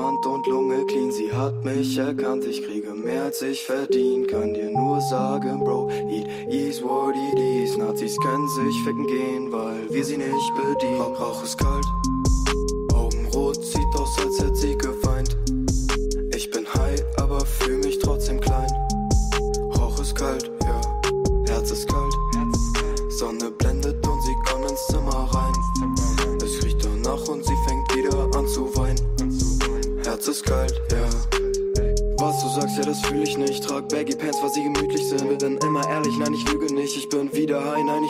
Abgebrannt und Lunge clean. Sie hat mich erkannt, ich kriege mehr als ich verdien. Kann dir nur sagen, Bro, it is what it is. Nazis können sich ficken gehen, weil wir sie nicht bedienen. Rauch, ist kalt, Augenrot sieht aus, als hätte sie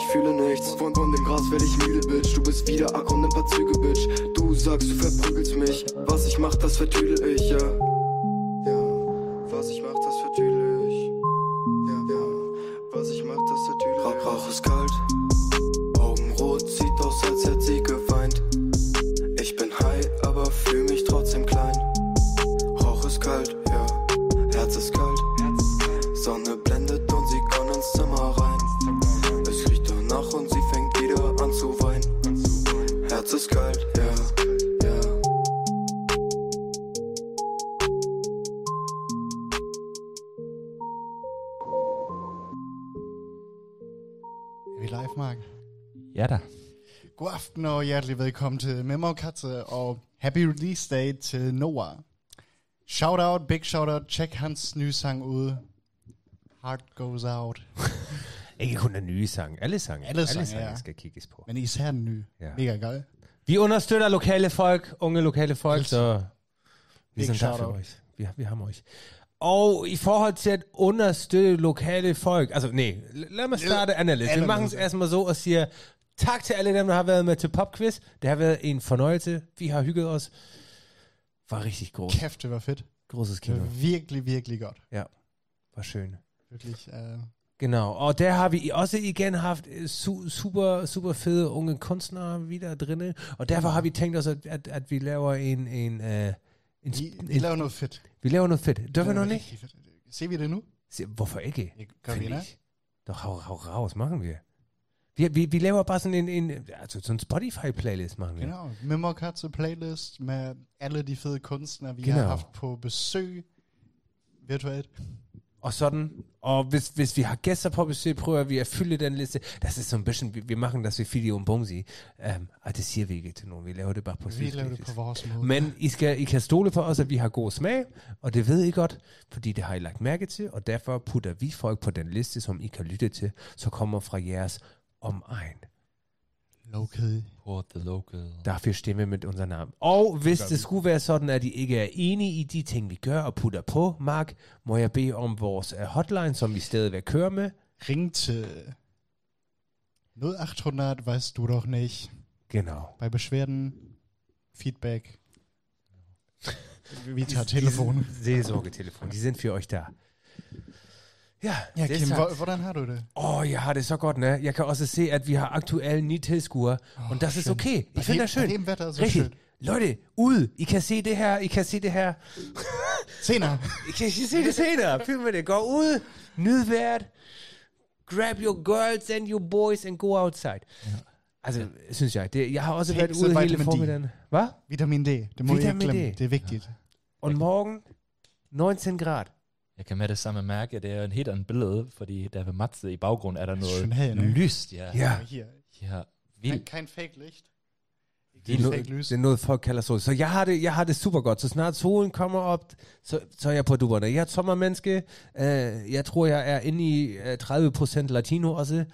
ich fühle nichts. Von, von dem Gras werd ich müde, Bitch. Du bist wieder Ack und ein paar Züge, Bitch. Du sagst, du verprügelst mich. Was ich mach, das vertüdel aften og hjertelig velkommen til Memo Katze og happy release day til Noah. Shout out, big shout out, check hans nye sang ud. Heart goes out. Ikke kun den nye sang. Alle sange. Alle sange, sange ja. skal kigges på. Men især den nye. Ja. Mega geil. Vi understøtter lokale folk, unge lokale folk, Altid. så vi der for shout-out. euch. Vi, har- vi har euch. Og i forhold til at understøtte lokale folk, altså nej, lad mig starte anderledes. Vi mange ja. erstmal så og siger tak til alle dem, der har været med til Popquiz. Det har været en fornøjelse. Vi har hygget os. Var rigtig groß. Kæft, det var fedt. Großes Kino. virkelig, virkelig godt. Ja, var schön. Virkelig, uh, Genau, og der har vi også igen haft øh, su- super, super fede unge kunstnere wieder drinne, og derfor har vi tænkt os, at, at, at vi laver en, en, uh, en, I, en I laver noget fedt. vi laver noget fedt. Vi Det noch nicht? Ser vi det nu? Se, Hvorfor ikke? Find vi, ich. Doch, hau, hau raus, machen wir. Vi, vi, vi laver bare sådan en, en altså sådan en Spotify-playlist, machen wir. Genau. Memo Katze playlist med alle de fede kunstnere, vi Genau. har haft på besøg virtuelt. Og sådan, og hvis, hvis vi har gæster på besøg, prøver vi at fylde den liste. Das ist so ein bisschen, vi, vi machen das wie Video und Bumsi. Um, og det siger vi ikke til nogen, vi laver det bare på Vi laver det på vores måde. Men I, skal, I kan stole på os, at vi har god smag, og det ved I godt, fordi det har I lagt mærke til, og derfor putter vi folk på den liste, som I kan lytte til, så kommer fra jeres omegn. Local. Support the local. Dafür stehen wir mit unserem Namen. Og hvis det skulle være sådan, at I ikke er enige i de ting, vi gør og putter på, Mark, må jeg bede om vores øh, hotline, som vi stadigvæk kører med. Ring til 0800, weißt du doch nicht. Genau. Bei Beschwerden, Feedback. Vi tager telefonen. Seelsorgetelefon, die sind für euch da. Ja, Ja, det Kim, sagt. hvor, hvordan har du det? Åh, oh, jeg har det så godt, ne? Jeg kan også se, at vi har aktuelt ni tilskuere, oh, og das ist schön. okay. Bei Ich finde das schön. bei dem Wetter so Richtig. schön. Leute, ud. I kan se det her. I kan se det her. Senere. I kan se det senere. Fyld med det. Gå ud. Nyd vejret. Grab your girls and your boys and go outside. Ja. Altså, synes jeg. Det, jeg har også Take været ude hele vitamin D. formiddagen. Hvad? Vitamin D. Det må I ikke Vitamin glemme. D. Det er vigtigt. Og morgen 19 grad. Jeg kan med det samme mærke, at det er en helt anden billede, fordi der ved Matze i baggrund er der noget ne? lyst. Ja, Ja. Her. ja Kein, vildt. kein fake Licht. Det er, noget, det er noget, folk kalder sol. Så jeg har, det, jeg har det super godt. Så snart solen kommer op, så, så er jeg på dupperne. Jeg er et sommermenneske. Uh, jeg tror, jeg er inde i uh, 30% latino også.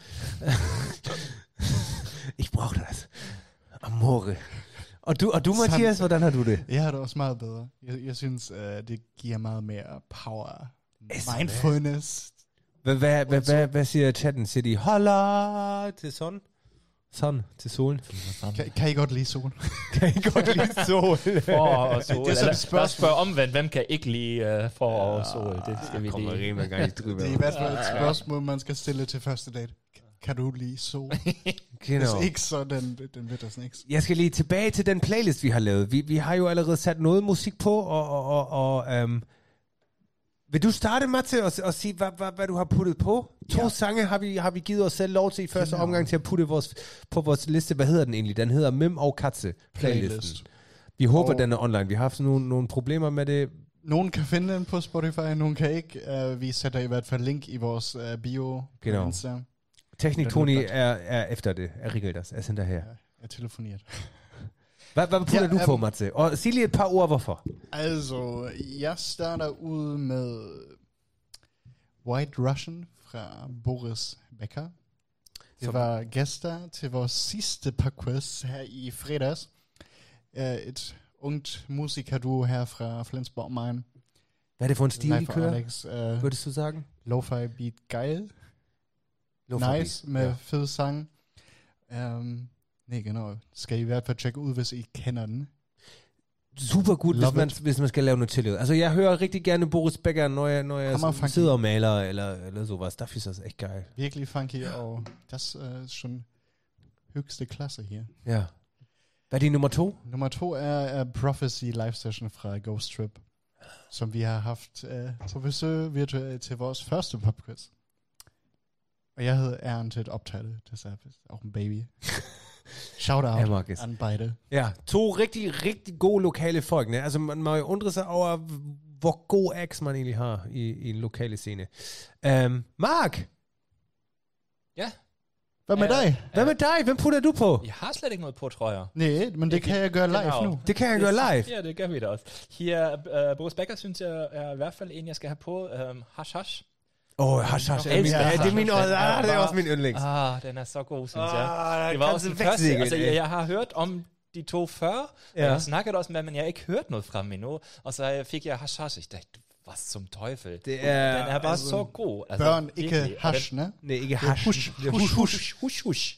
ich brauche das. Amore. Og du, og du. Mathias, hvordan har du det? Jeg har det også meget bedre. Jeg, jeg synes, uh, det giver meget mere power. Mindfulness. Hvad, hvad, hvad, hvad, hvad siger chatten? Siger de, holla til sådan? Sun til solen. Kan, kan I godt lide sol? Kan I godt lide sol? For og sol. Det er sådan et spørgsmål. Bare spørg omvendt, hvem kan ikke lide uh, for og sol? Det skal vi kommer lige. rimelig gang i Det er i hvert fald et spørgsmål, man skal stille til første date. Kan du lide sol? Hvis ikke, så den, den ved der snakes. Jeg skal lige tilbage til den playlist, vi har lavet. Vi, vi har jo allerede sat noget musik på, og, og, og, og um, vil du starte, Matte, og, og sige, hvad, hvad, hvad du har puttet på? To Ja. sange har vi, har vi givet os selv lov til i første Genau. omgang til at putte vores, på vores liste. Hvad hedder den egentlig? Den hedder Mim og Katze playlisten. Playlist. Vi håber, Og- den er online. Vi har haft nogle, nogle problemer med det. Nogen kan finde den på Spotify, nogen kan ikke. Uh, vi sætter i hvert fald link i vores uh, bio på Genau. Insta. Teknik er Tony er, er efter det. Er rigtigt, er sådan der her. Ja, jeg telefoniert. Hvad, hvad putter Ja, du? Og sig lige et par ord, hvorfor. Altså, jeg starter ud med White Russian fra Boris Becker. Det var gæster til vores sidste par quiz her i fredags. Uh, et ungt musikerduo her fra Flensborg Main. Hvad er det for en stil, I kører? Alex. Uh, Würdest du sagen? Lo-fi beat geil. Lo-fi nice beat, med ja. fed sang. Um, nej, genau. Skal I i hvert fald tjekke ud, hvis I kender den. super godt, hvis man, it. hvis man skal lave noget tillid. Altså, jeg hører rigtig gerne Boris Becker, når jeg, når jeg sidder og maler, eller, eller sowas. Das ist das echt geil. Virkelig funky, og das er schon højeste klasse her. Ja. Hvad er din nummer to? Nummer to er, er Prophecy live session fra Ghost Trip, som vi har haft uh, på besøg virtuelt til vores første popquiz. Og jeg at optage det, deshalb ist auch en baby. Shout out Jeg mag es. an beide. Ja, to rigtig, rigtig gode lokale folk. Ne? Altså, man må jo undre sig over, hvor god acts man egentlig har i, i en lokale scene. Um, Mark, Ja, Hvad med Ja. dig? hvad med dig? Hvem putter du på? jeg har slet ikke noget på, tror jeg. Nej, men det Ikke- kan jeg gøre live Genau. nu. Det kan jeg gøre live. Ja, det gør vi da også. Her, uh, Boris Becker synes jeg er i hvert fald en, jeg skal have på. Um, hash Hash. Åh, oh, hash, hash. Jeg er min- elsker ja, hash, det er min, hash. Den er ah, det er bare- også min yndlings. Ah, den er så god, synes jeg. Ah, Det var kan også du den første. vækstige, Altså, det. jeg, jeg har hørt om de to før, ja. Ja. og jeg snakkede også med, men jeg har ikke hørt noget fra dem endnu. Og så fik jeg hash hash. Jeg dachte, was zum Teufel. Det er- den er bare altså, så god. Altså, Børn, ikke virkelig. Og hash, ne? Nej, ikke hash. hush, Det er Den, hush, hush. hush, hush, hush.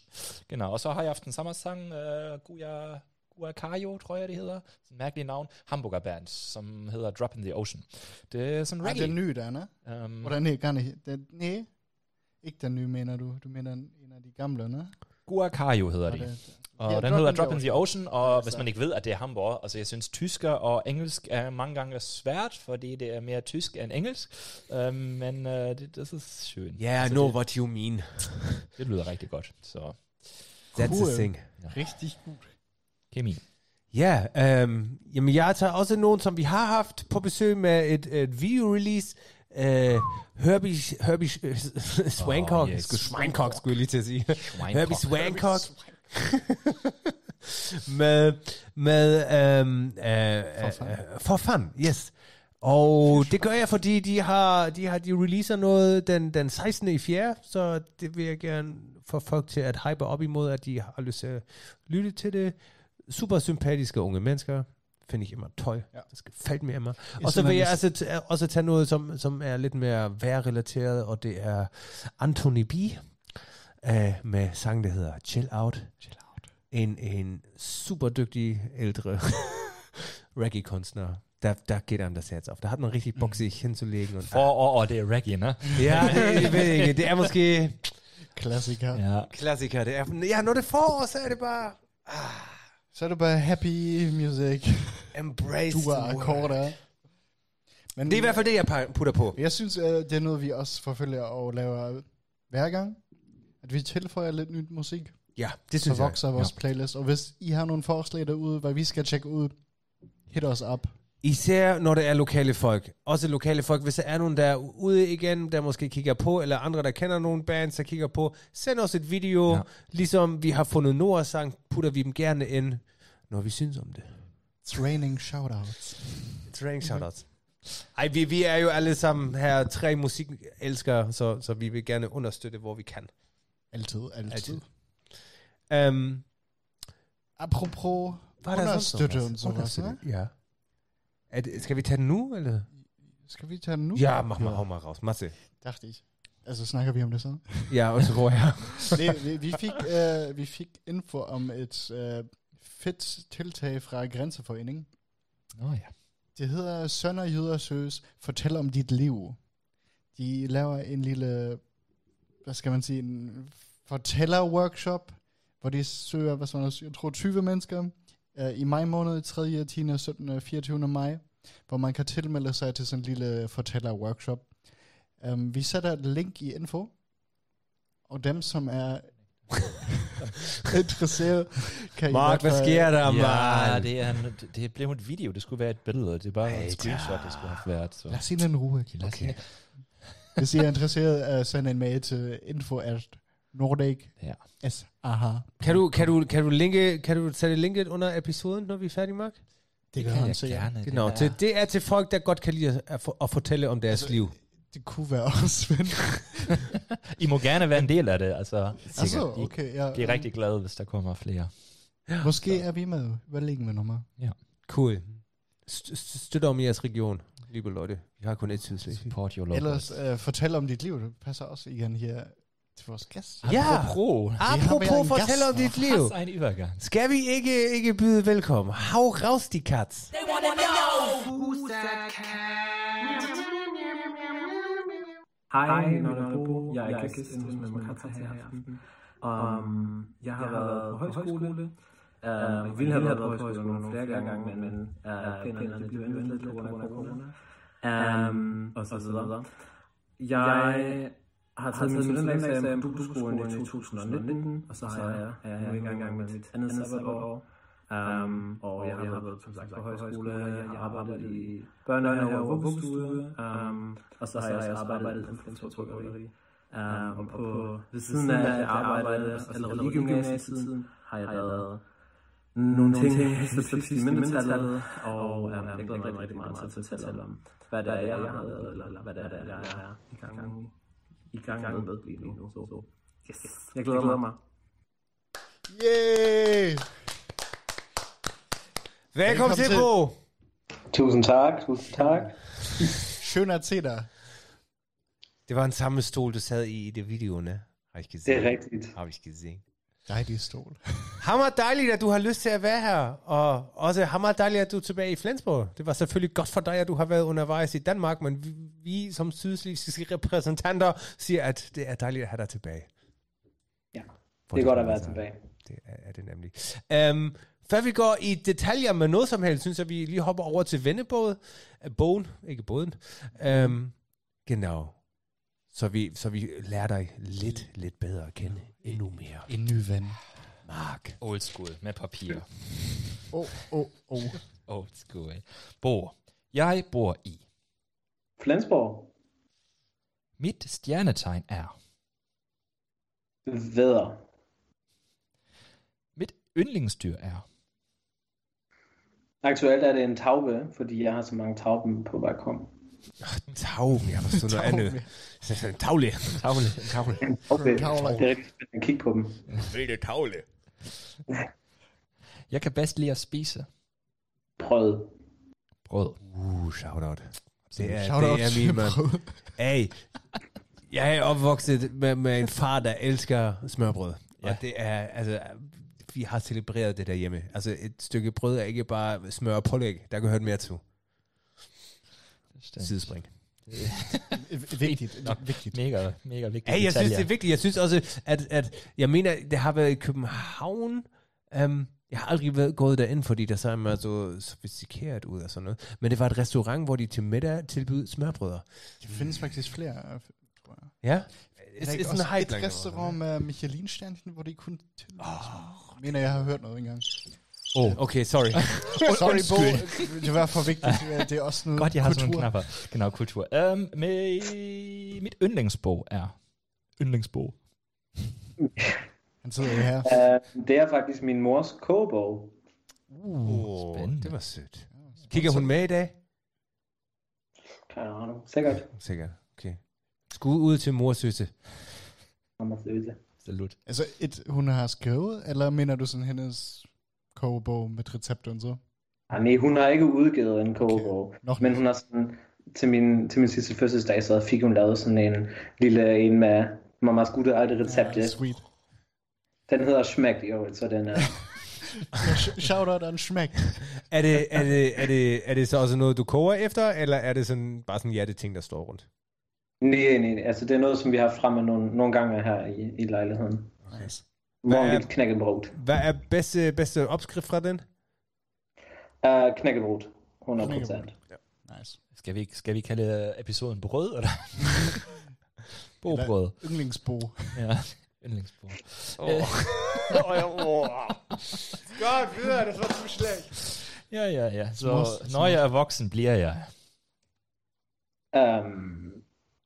Genau, og så har jeg haft en uh, Guacayo, tror jeg det hedder. Sådan en mærkelig navn. Hamburger band, som hedder Drop in the Ocean. Det er sådan Ah, reggae. den nye der, ne? Um, Oder nej, gar nicht. Den, nej, ikke den nye, mener du. Du mener en af de gamle, ne? Guacayo hedder de. det- Og Ja, den hedder Drop in the Ocean, og Ja, hvis man ikke ved, at det er Hamburg, altså jeg synes tysker og engelsk er mange gange svært, fordi det er mere tysk end engelsk, um, men uh, det, det er schön. Yeah, I Altså, know det, what you mean. det lyder rigtig godt, så That's Cool. the thing. Rigtig gut. Kemi. Ja, øhm, jamen jeg tager også nogen, som vi har haft på besøg med et, et video-release. Uh, Herbie, Herbie uh, Swancock, Oh, yes. Schweincock skulle jeg lige til at sige. Herbie Schweincock. Swancock. med, med øhm, øh, For fun. øh, for fun, yes. Og det gør jeg, fordi de har, de har de releaser noget den, den 16. i 4. Så det vil jeg gerne få folk til at hype op imod, at de har lyst til at lytte til det. Super sympatiske unge mennesker. Finde jeg immer toll. Ja. Det skal falde med mig. Jeg Og så vil synes, jeg man altså t- også tage noget, som, som er lidt mere vejrrelateret, og det er Anthony B. Uh, med sang, der hedder Chill Out. Chill out. En, en super dygtig ældre reggae-kunstner. Der, der geht einem das Herz auf. Der hat man richtig Bock, sich hinzulegen. Und, For og, og det er reggae, ne? ja, det. Det er måske Klassiker. Ja. klassiker. Det er, ja, når det er forår, så er det bare Så er det bare happy music. embrace Du er akkorder. Men Det er i hvert fald det, jeg putter på. Jeg synes, øh, det er noget, vi også forfølger og laver hver gang. At vi tilføjer lidt nyt musik. Ja, det Så synes jeg. vokser vores playlist. Og hvis I har nogle forslag derude, hvad vi skal tjekke ud, hit os op. Især når det er lokale folk. Også lokale folk. Hvis der er nogen, der er ude igen, der måske kigger på, eller andre, der kender nogle bands, der kigger på, send os et video. Ja. Ligesom vi har fundet Noahs sang, putter vi dem gerne ind, når vi synes om det. It's raining shoutouts. It's raining shoutouts. Ej, vi, vi er jo alle sammen her tre musikelskere, så, så vi vil gerne understøtte, hvor vi kan. Altid, altid. Altid. Um, Apropos understøtte was? sowas, ne? Understøtte, Ja. Er det, skal vi tage den nu, eller? Skal vi tage den nu? Ja, mach mal, hau mal raus. Masse. Dachte ich. Altså, snakker vi om det så? Ja, og så går jeg. det, vi, vi, fik, øh, vi fik info om et øh, fedt tiltag fra Grænseforeningen. Nå ja. Det hedder Sønder Jydersøs Fortæl om dit liv. De laver en lille, hvad skal man sige, en fortæller-workshop, hvor de søger, hvad sådan jeg tror 20 mennesker, øh, i maj måned, 3., 10., 17., og 24. maj, hvor man kan tilmelde sig til sådan en lille fortæller-workshop. Um, vi sætter et link i info, og dem, som er interesseret, kan i Mark, hvert hvad fald- sker der, Ja, man? det er, en, det blevet et video. Det skulle være et billede. Det er bare Ej, et screenshot, det skulle have været. Så. Lad os sige den ro, ikke? Lad os Okay. Hvis I er interesseret, uh, send en mail til info at Nordic Ja. S. Aha. Kan du, kan, du, kan, du linke, kan du sætte linket under episoden, når vi er færdige, Mark? Det kan gør han jeg sikkert. gerne. Genau, det, til, er, det er til folk, der godt kan lide at, at, at fortælle om deres Altså, liv. Det kunne være også Svend. I må gerne være en del af det. Altså, Altså, okay, ja. de er rigtig glade, hvis der kommer flere. Måske er vi med. Hvad ligger med nummer? Cool. St- st- Støt om jeres region, liebe Leute. Vi har kun et Sydslesvig. Support your locals. Ellers uh, fortæl om dit liv. Det passer også igen her til vores gæst. Ja. Apropos. har været Apropos en fortæl gast om dit liv. Hast ein Übergang. Skal vi ikke, ikke byde velkommen? Hav raus, die Katz. Hej, Nørrebro. Jeg er gæst hos Mamma her i aften. Um, jeg har været på højskole. Uh, ville have været på højskole nogle flere gange, men, men uh, planerne blev ændret lidt på grund af corona. Um, og så videre. Jeg har taget min studentereksamen på Dubuskolen i 2019, og så har jeg, er jeg nu i gang med mit andet sabbatår. Um, og jeg har været som sagt på højskole, jeg har arbejdet i børnehave og vuggestue, um, og så har jeg også arbejdet i Flensborg Trykkeri. Um, og på, ved siden af at jeg arbejdede allerede i gymnasietiden, har jeg været nogle ting specifikt i mindretallet, og um, jeg glæder mig rigtig meget til at fortælle om, hvad det er, jeg har lavet, eller hvad det er, jeg er i gang, i gang med lige nu. Så, så. Yes. Jeg glæder mig. Yay! Velkommen til, til. Bo. Tusind tak, tusind tak. Schön at se dig. Det var den samme stol, du sad i i det video, ne? Har ich gesehen. Det er rigtigt. Har ich gesehen. Dejlig stol. Hammer dejligt, at du har lyst til at være her, og også hammer dejligt, at du er tilbage i Flensborg. Det var selvfølgelig godt for dig, at du har været undervejs i Danmark, men vi, vi som sydslesvigske repræsentanter siger, at det er dejligt at have dig tilbage. Ja, For det er godt at være tilbage. Det er, er det nemlig. Um, før vi går i detaljer med noget som helst, synes jeg, vi lige hopper over til vennebåd. Uh, bogen, ikke båden. Um, genau. Så vi, så vi lærer dig lidt, lidt bedre at kende. Endnu mere. En ny ven. Mark. Old school med papir. Oh, oh, oh. Old school. Bo, jeg bor i. Flensborg. Mit stjernetegn er. Vædder. Mit yndlingsdyr er. Aktuelt er det en taube, fordi jeg har så mange tauben på balkon. Tag, jeg forstod noget andet. Tavle. Tavle. Tavle. Okay, Tavler. det er rigtig spændende at kigge på dem. Vilde tavle. Jeg kan bedst lide at spise Brød. brød. Uh, shout-out. Det er, Shout out det er til min mand. Hey, jeg er opvokset med, med en far, der elsker smørbrød. Ja. Ja. Og det er, altså, vi har celebreret det derhjemme. Altså, et stykke brød er ikke bare smør og pålæg. Der kan høre mere til. Sidespring. Vigtigt. Nok. Vigtigt. Mega, mega vigtigt. Hey, jeg synes, det er vigtigt. Jeg synes også, at, at jeg mener, det har været i København. Um, jeg har aldrig været gået derind, fordi der så er så sofistikeret ud og sådan noget. Men det var et restaurant, hvor de til middag tilbød smørbrødder. Det findes faktisk flere. øh, tror jeg. Ja? Er it's også en hype et restaurant med Michelin-stjernen, hvor de kun til... Oh. mener, jeg har hørt noget engang. Oh. Okay, sorry. Sorry, Bo. Det var for vigtigt. Det er også noget Godt, jeg har kultur. sådan knapper. Genau, kultur. Um, med, mit yndlingsbog er... Yndlingsbog. Han sidder jo her. Uh, det er faktisk min mors kogebog. Oh, Spændende. det var sødt. Kigger hun med i dag? Keine Ahnung. Sikkert. Sikkert. Okay. Skud ud til mor Søsse. Mamma Søse. Salut. Altså, et, hun har skrevet, eller mener du sådan hendes kogebog med recepter og så? Ah, nej, hun har ikke udgivet en kogebog. Nok. Men hun har sådan til min, til min sidste fødselsdag, så fik hun lavet sådan en lille en med mammas gode alte recepter. Ja, sweet. Den hedder i øvrigt, så den er... Sh- Shoutout an Schmeck. Er det, er, det, er, det, er det så også noget, du koger efter, eller er det sådan, bare sådan hjerteting, der står rundt? nej, nej, nej, altså det er noget, som vi har fremme nogle, nogle gange her i, i lejligheden. Nice. Morgenligt knækkebrød. Hvad er bedste, bedste opskrift fra den? Uh, knækkebrød, 100 procent. Nice. Skal vi, skal vi kalde episoden brød, eller? Bobrød. Yndlingsbo. Ja, yndlingsbrød. Godt, videre, det var du slag. Ja, ja, ja. Så Smås- når jeg er voksen, bliver jeg. Um,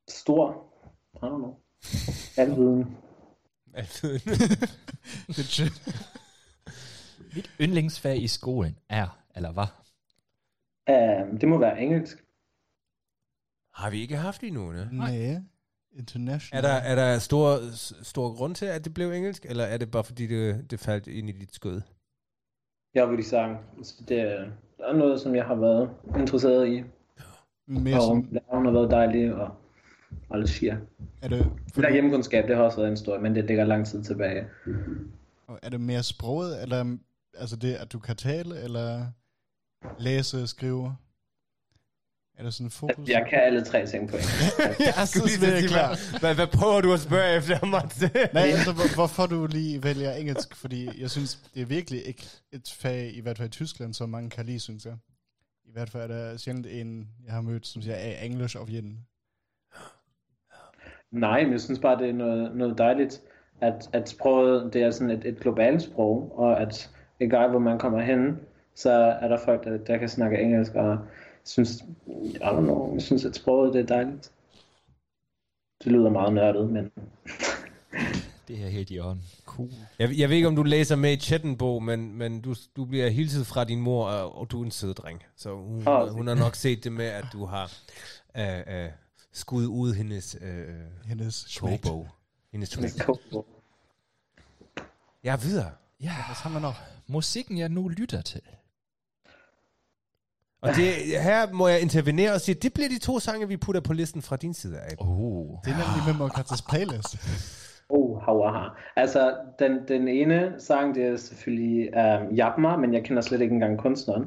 stor, I don't know, alviden. Er chill. Mit yndlingsfag i skolen er, eller var? Um, det må være engelsk. Har vi ikke haft det endnu, ne? Nej. International. Er der, er der stor, stor grund til, at det blev engelsk, eller er det bare fordi, det, det faldt ind i dit skød? Jeg vil sige, det er der er noget, som jeg har været interesseret i. Mere Og sådan, læreren har været dejlig, og alle siger. er det, Der hjemmekundskab, det har også været en stor, men det ligger lang tid tilbage. er det mere sproget, eller altså det, at du kan tale, eller læse, skrive? Er der sådan en fokus? Jeg kan alle tre ting på engelsk. jeg synes, det er klar. Hvad, hvad prøver du at spørge efter, Mats? Nej, altså, hvor, hvorfor du lige vælger engelsk? Fordi jeg synes, det er virkelig ikke et fag, i hvert fald i Tyskland, som mange kan lide, synes jeg. I hvert fald er der sjældent en, jeg har mødt, som siger, er English of jeden. Nej, men jeg synes bare, det er noget, noget dejligt, at, at sproget, det er sådan et, et globalt sprog, og at egal hvor man kommer hen, så er der folk, der, der kan snakke engelsk, og jeg synes, I don't know, jeg synes, at sproget det er dejligt. Det lyder meget nørdet, men Det her helt i orden. Cool. Jeg, jeg ved ikke, om du læser med i chatten, Bo, men, men du, du bliver hilset fra din mor, og, og du er en sød dreng. Så hun, Åh, hun har nok set det med, at du har øh, øh, skud ud hendes øh, Hendes kogebog. Hendes cool. Ja, videre. Ja, Hvad har man nok? musikken jeg nu lytter til. Og det, her må jeg intervenere og sige, det bliver de to sange, vi putter på listen fra din side af. Oh. Det er nemlig med Mokatas playlist. Oh, hawaha. Altså, den, den ene sang, det er selvfølgelig um, Japma, men jeg kender slet ikke engang kunstneren.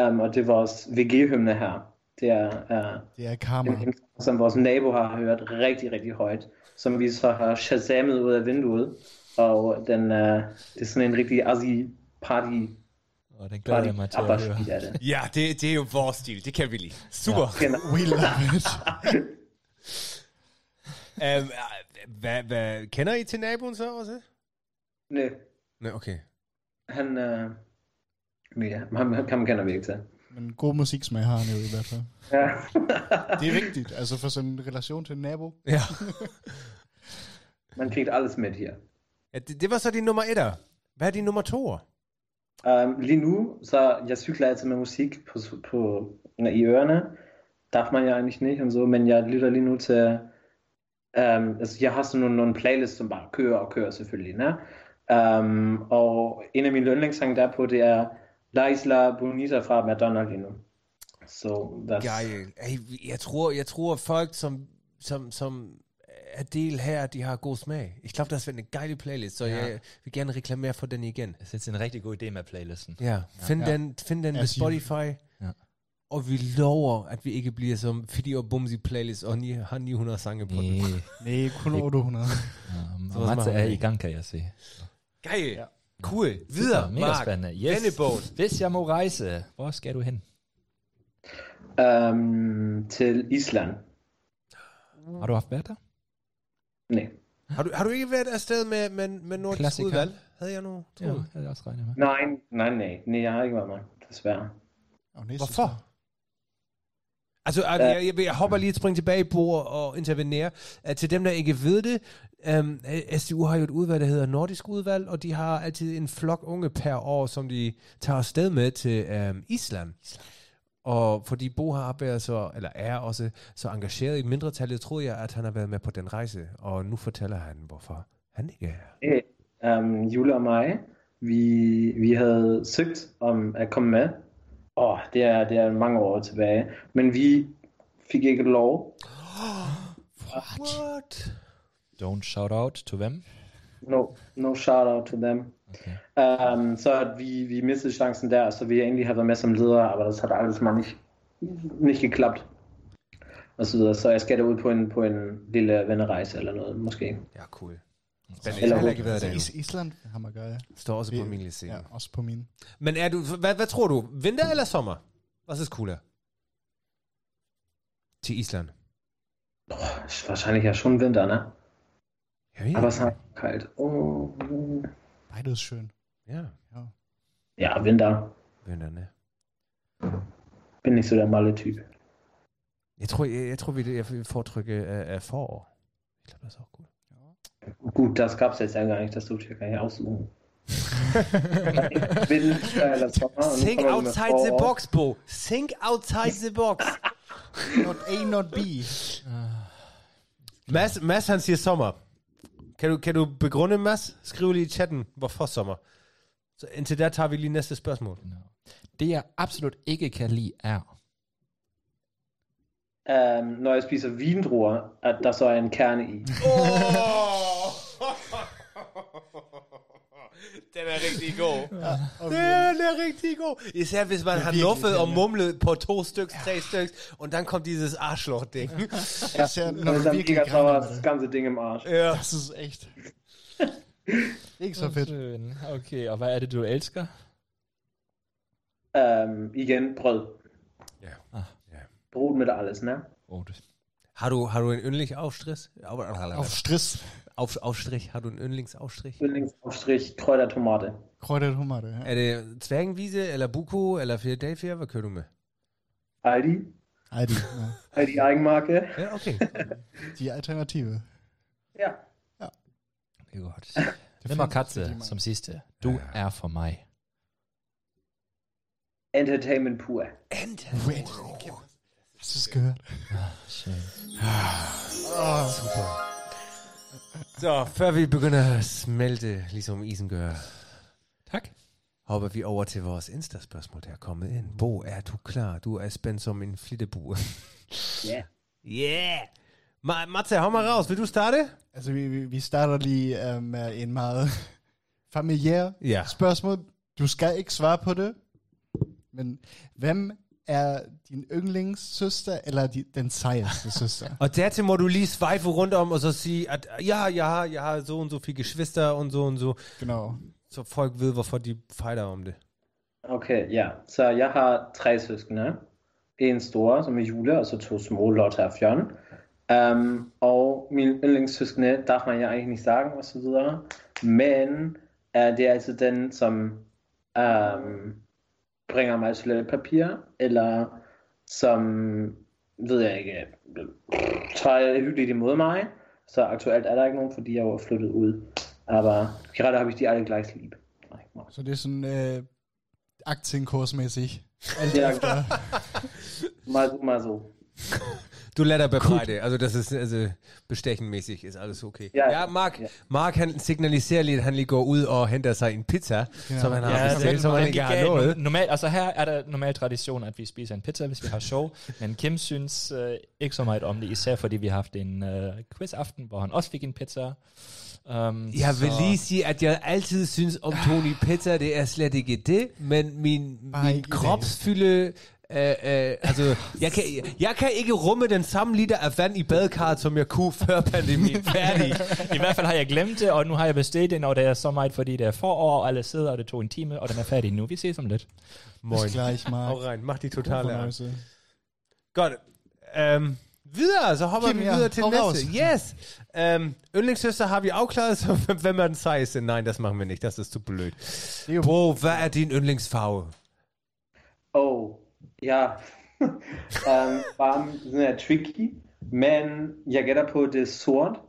Um, og det er vores VG-hymne her. Det er uh, Det er karma. en, som vores nabo har hørt rigtig, rigtig højt. Som vi så har shazamet ud af vinduet. Og den, uh, det er sådan en rigtig assi party, Og den glæder party jeg mig til at høre. Er det. Ja, det, det er jo vores stil. Det kan vi lide. Super. We love it. Ja. Um, hvad, hvad, kender I til naboen så også? Nej, Nej, okay. han, uh, ja, ham, ham kender vi ikke til. Men god musiksmag har han jo i hvert fald. Ja. Det er vigtigt, altså for sådan en relation til en nabo. Ja. Man kriegt alles med her. ja det, det var så din nummer etter. Hvad er din nummer to? Um, lige nu, så jeg cykler altid med musik på, på, i ørerne. Darf man ja eigentlich nicht und so, men jeg lytter lige nu til... Um, altså, jeg har sådan nogle, nogle playlists, som bare kører og kører selvfølgelig. Ne? Um, og en af mine yndlingssange derpå, det er La Isla Bonita fra Madonna lige nu. Så that's, Geil. Ey, jeg tror, jeg tror folk, som, som, som er del her, de har god smag. Ich glaube, das wird eine geile Playlist, så Ja. jeg vil gerne reklamere for den igen. Jeg det er en rigtig god idé med playlisten. Ja, find Ja. den, find den på As you- Spotify. Ja. Og vi lover, at vi ikke bliver som Fidi og Bumsi playlist, og ni, har 900 sange på den. Nej. Kun 800. Um, Så og meget Mats er i gang, kan jeg se. Geil. Ja. Cool. Videre, Mega Mark. spændende. Yes. Vennebåd. Hvis jeg må rejse, hvor skal du hen? um, til Island. Har du haft været der? Nej. Har du, har du ikke været afsted med, med, med Nordisk Klassiker. udvalg? Havde jeg nu Ja, havde jeg også regnet med. Nej, nej, nej. Nej, jeg har ikke været med, desværre. Oh, næste Hvorfor? Altså, jeg, jeg, jeg hopper lige et spring tilbage på og intervenere. Til dem, der ikke ved det, um, SDU har jo et udvalg, der hedder Nordisk Udvalg, og de har altid en flok unge per år, som de tager afsted med til um, Island. Og fordi Bo har været så, eller er også så engageret i mindretallet, troede jeg, at han har været med på den rejse. Og nu fortæller han, hvorfor han ikke er her. um, Jule og mig, vi, vi havde søgt om at komme med. Åh, det er, det er mange år tilbage. Men vi fik ikke lov. What? Don't shout out to them. No, no shout out to them. Okay. Um, så at vi, vi mistede chancen der, så vi egentlig har været med som ledere, aber das hat alles mal nicht, nicht geklappt. Og så videre. Så jeg skal derud på en, på en lille vennerejse eller noget, måske. Ja, cool. Jeg har heller ikke været Altså, der endnu. Is- Island har man gør, ja. Står også på Vi- min liste. ja. Også på min. Men er du, hvad, hvad tror du? Vinter eller sommer? Was ist cooler? Til Island. Wahrscheinlich ja schon Winter, ne? Ja, ja. Aber es ist halt kalt. Oh. Beides schön. ja. Ja, Winter. Vinter, ne? Bin nicht so der jeg, jeg tror vi jeg vil foretrykke af, af forår. Jeg glaube, das ist auch cool. Gut, das gab es jetzt ja gar nicht, das durfte ich ja gar nicht aussuchen. Winter und dann Think outside the box, Bo. Think outside the box. Not A, not B. Mads, Mads, han siger sommer. Kan du, kan du begrunde, Mads? Skriv lige i chatten, hvorfor sommer. Så indtil der tager vi lige næste spørgsmål. Genau. Det jeg absolut ikke kan lide er, Ähm, når jeg spiser vindruer, at der så er en kerne i. Den er rigtig god. Og Den er rigtig god. Især hvis man har virkelig nuffet og irriterende. mumlet på to stykker, tre stykker, og dann kommt dieses Arschloch-Ding. Ja, ser, når Når du der virkelig mega græder sauer med das det. ganze Ding im Arsch. Ja. Das ist echt... Ikke så fedt. Schön. Okay, og hvad er det, du elsker? Ähm, igen, brød. Ja. Ah. Ja. Brot mit alles, ne? Oh, det, Har du, har du en yndlingsaufstrich? Auf, Auf Stress. Auf, Aufstrich. Har du en yndlingsaufstrich? Yndlingsaufstrich, Kräutertomate. Krøjtet hummer det. Er det Zwergenwiese, eller Buko, eller Philadelphia? Hvad kører du med? Aldi. Ej, de, ja. Aldi Eigenmarke. Ja, okay. de er alternative. Ja. det er godt. Det Hvem er findes Katze rigtig mange. som sidste? Du er for mig. Entertainment pur. Wait. Hast du es gehört? Schön. Så, før vi begynder at smelte, ligesom isen gør, Tak. hopper vi over til vores Insta-spørgsmål, der er kommet ind. Bo, er du klar? Du er spændt som en flittebue. Ja. Yeah! Ma- Matze, hau mal raus. Vil du starte? Altså, vi, vi vi starter lige uh, med en meget familiær Ja. spørgsmål. Du skal ikke svare på det. Men hvem er din yndlingssøster, eller di, den sejeste søster? Og dertil må du lige sveife rundt om og så sige, at ja, jeg har, jeg har so und so viele Geschwister und so und so. Genau. Så folk ved, hvorfor de fighter om det. Okay, ja. Så jeg har tre søskende. En stor, som er Jule, og så to små, Lotte og Fjern. Um, og min yndlingssøskende darf man ja eigentlich nicht sagen, og så videre. Men uh, det er altså den, som um, bringer mig toiletpapir, eller som, ved jeg ikke, tager hyggeligt imod mig. Så aktuelt er der ikke nogen, fordi jeg var flyttet ud. Aber gerade habe ich die alle gleich lieb. Så det er sådan øh, aktienkursmæssigt. Alt Ja. Mal so, mal so. Du lader befreite. Altså, das ist, altså, bestechenmäßig ist alles okay. Ja. ja Mark, Ja. Mark han signaliserer lige, at han lige går ud og henter sig en pizza, ja. som han har ja, bestilt, som han ikke har noget. Normalt, altså her er der normal tradition, at vi spiser en pizza, hvis vi har show. Men Kim synes øh, ikke så meget om det, især fordi vi har haft en øh, quiz-aften, hvor han også fik en pizza. Um, Jeg vil lige sige, at jeg altid synes om Tony Pizza, det er slet ikke det, men min, Bare min kropsfylde... Øh, øh, altså, jeg kan, jeg kan ikke rumme den samme liter af vand i badekarret, som jeg kunne før pandemien. Færdig. I hvert fald har jeg glemt det, og nu har jeg bestilt den, og det er så meget, fordi det er forår, og alle sidder, og det tog en time, og den er færdig nu. Vi ses om lidt. Moin. Bis gleich, Mark. Hau rein, mach die totale. Godt. Um, videre, så hopper Kim, vi ja, videre til hau næste. raus. Yes. Um, yndlingssøster har vi afklaret, så hvem er den sejeste? Nein, das machen wir nicht, das ist zu blöd. Er Bro, hvad er din yndlingsfarve? Oh, ja. um, bare sådan er tricky, men jeg gætter på, det er sort.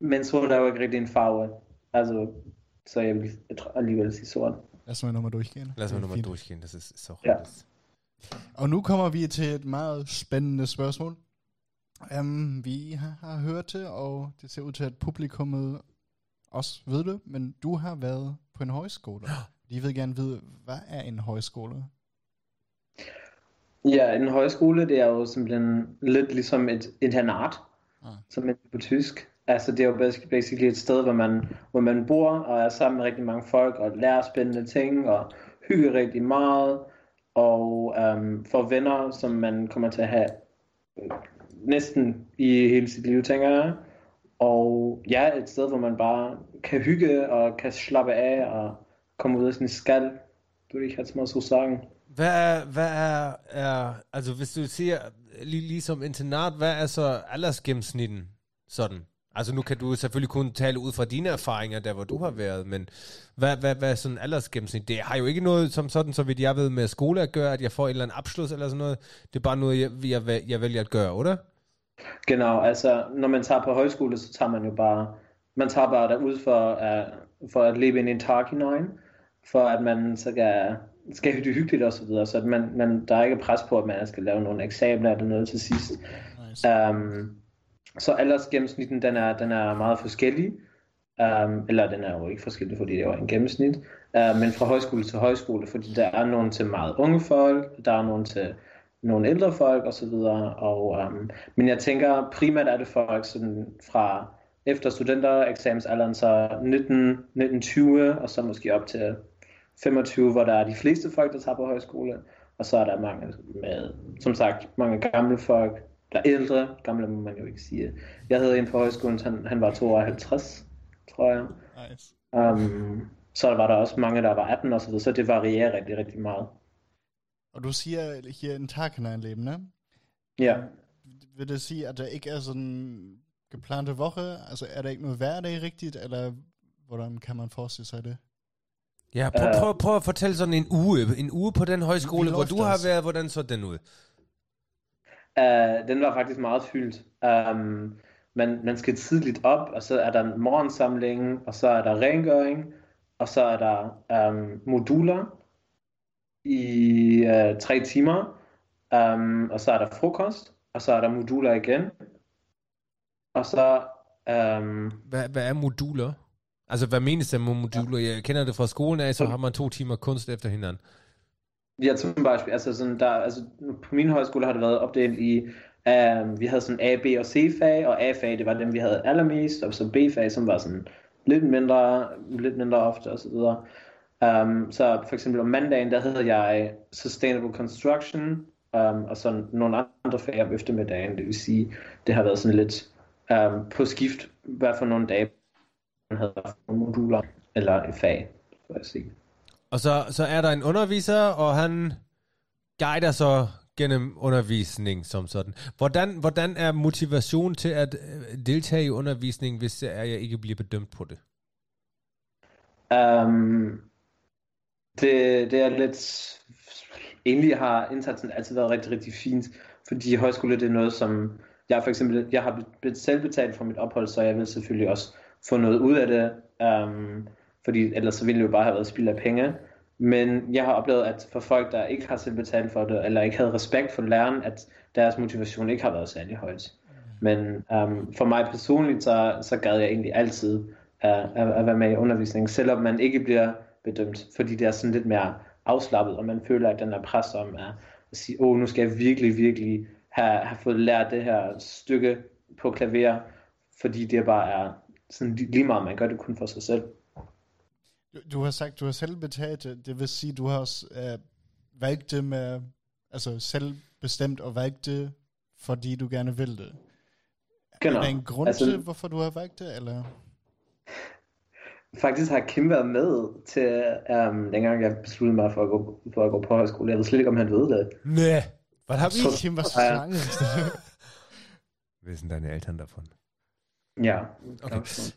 Men sort er jo ikke rigtig en farve. Altså, så jeg vil alligevel sige sort. Lad os mal nochmal durchgehen. Lad os mal Det er nochmal durchgehen, das ist, ist auch Ja. das. Og nu kommer vi til et meget spændende spørgsmål. Um, vi har, har hørt det, og det ser ud til, at publikummet også ved det, men du har været på en højskole. De vil gerne vide, hvad er en højskole? Ja, en højskole, det er jo simpelthen lidt ligesom et internat, Ah. som er på tysk. Altså det er jo bas- basically et sted, hvor man, hvor man bor og er sammen med rigtig mange folk og lærer spændende ting og hygger rigtig meget og øhm, får venner, som man kommer til at have øh, næsten i hele sit liv, tænker jeg. Og ja, et sted, hvor man bare kan hygge og kan slappe af og komme ud af sin skal, würde ich jetzt mal so sagen. Hvad er, hvad er, er, altså hvis du siger, lige, ligesom internat, hvad er så aldersgennemsnitten sådan? Altså nu kan du selvfølgelig kun tale ud fra dine erfaringer, der hvor du har været, men hvad, hvad, hvad er sådan aldersgennemsnit? Det har jo ikke noget som sådan, så vidt jeg ved med skole at gøre, at jeg får et eller andet abschluss eller sådan noget. Det er bare noget, jeg, jeg, jeg vælger at gøre, eller? Genau, altså når man tager på højskole, så tager man jo bare, man tager bare derud for, uh, for at leve ind i en tag hinein, for at man så kan, skal det hyggeligt og så videre, så at man, man, der er ikke pres på, at man skal lave nogle eksamener eller noget til sidst. Nice. Um, så aldersgennemsnitten, den er, den er meget forskellig. Um, eller den er jo ikke forskellig, fordi det er jo en gennemsnit. Uh, men fra højskole til højskole, fordi der er nogen til meget unge folk, der er nogen til nogle ældre folk og så videre. Og, um, men jeg tænker primært er det folk sådan fra efter studentereksamensalderen, så 19, 1920 og så måske op til 25, hvor der er de fleste folk, der tager på højskole. Og så er der mange med, som sagt, mange gamle folk, der er ældre, gamle må man jo ikke sige. Jeg havde en på højskolen, han, han var 52, tror jeg. nice. Um, så var der også mange, der var 18 og så videre, så det varierer rigtig, rigtig meget. Og du siger her en Tag hinein ne? Ja. Vil det sige, at der ikke er sådan en geplante Woche? Altså er der ikke noget hverdag rigtigt, eller hvordan kan man forestille sig det? Ja, prøv, Øh. prøv, prøv at fortælle sådan en uge, en uge på den højskole, hvor du har været, hvordan så den ud? Uh, den var faktisk meget fyldt. Um, man, man skal tidligt op, og så er der morgensamling, og så er der rengøring, og så er der um, moduler i uh, tre timer, um, og så er der frokost, og så er der moduler igen, og så um, Hvad, hvad er moduler? Altså, hvad menes der med moduler? Jeg kender det fra skolen af, så har man to timer kunst efter hinanden. Ja, zum Beispiel, altså, sådan der, altså på min højskole har det været opdelt i, um, vi havde sådan A, B og C-fag, og A-fag, det var dem, vi havde allermest, og så B-fag, som var sådan lidt mindre, lidt mindre ofte og så videre. Um, så for eksempel om mandagen, der havde jeg Sustainable Construction, um, og så nogle andre fag om eftermiddagen, det vil sige, det har været sådan lidt um, på skift, hvad for nogle dage, havde haft nogle moduler, eller et fag, for at sige. Og så, så er der en underviser, og han guider så gennem undervisning som sådan. Hvordan, hvordan er motivation til at øh, deltage i undervisning, hvis er, jeg ikke bliver bedømt på det? Um, det, det er lidt... Egentlig har indsatsen altid været rigtig, rigtig fint, fordi højskole det er noget, som jeg for eksempel, jeg har selv betalt for mit ophold, så jeg vil selvfølgelig også få noget ud af det, um, fordi ellers så ville det jo bare have været spild af penge. Men jeg har oplevet, at for folk, der ikke har selv betalt for det, eller ikke havde respekt for læreren, at deres motivation ikke har været særlig højt. Men um, for mig personligt, så, så gad jeg egentlig altid uh, at, at være med i undervisningen, selvom man ikke bliver bedømt, fordi det er sådan lidt mere afslappet, og man føler, at den er pres om at, at sige, åh, oh, nu skal jeg virkelig, virkelig have, have fået lært det her stykke på klaver, fordi det bare er sådan lige meget, man gør det kun for sig selv. Du, du har sagt, du har selv betalt det. Det vil sige, du har også øh, valgt det med, altså selv bestemt og valgt det, fordi du gerne vil det. Genau. Er der en grund Altså- til, hvorfor du har valgt det, eller? Faktisk har Kim været med til, um, dengang jeg besluttede mig for at, gå, for at gå på højskole. Jeg ved slet ikke, om han ved det. Nej. Was hab So- ich? Kim var så Ja. lange. Wissen deine Eltern davon? Ja. Okay.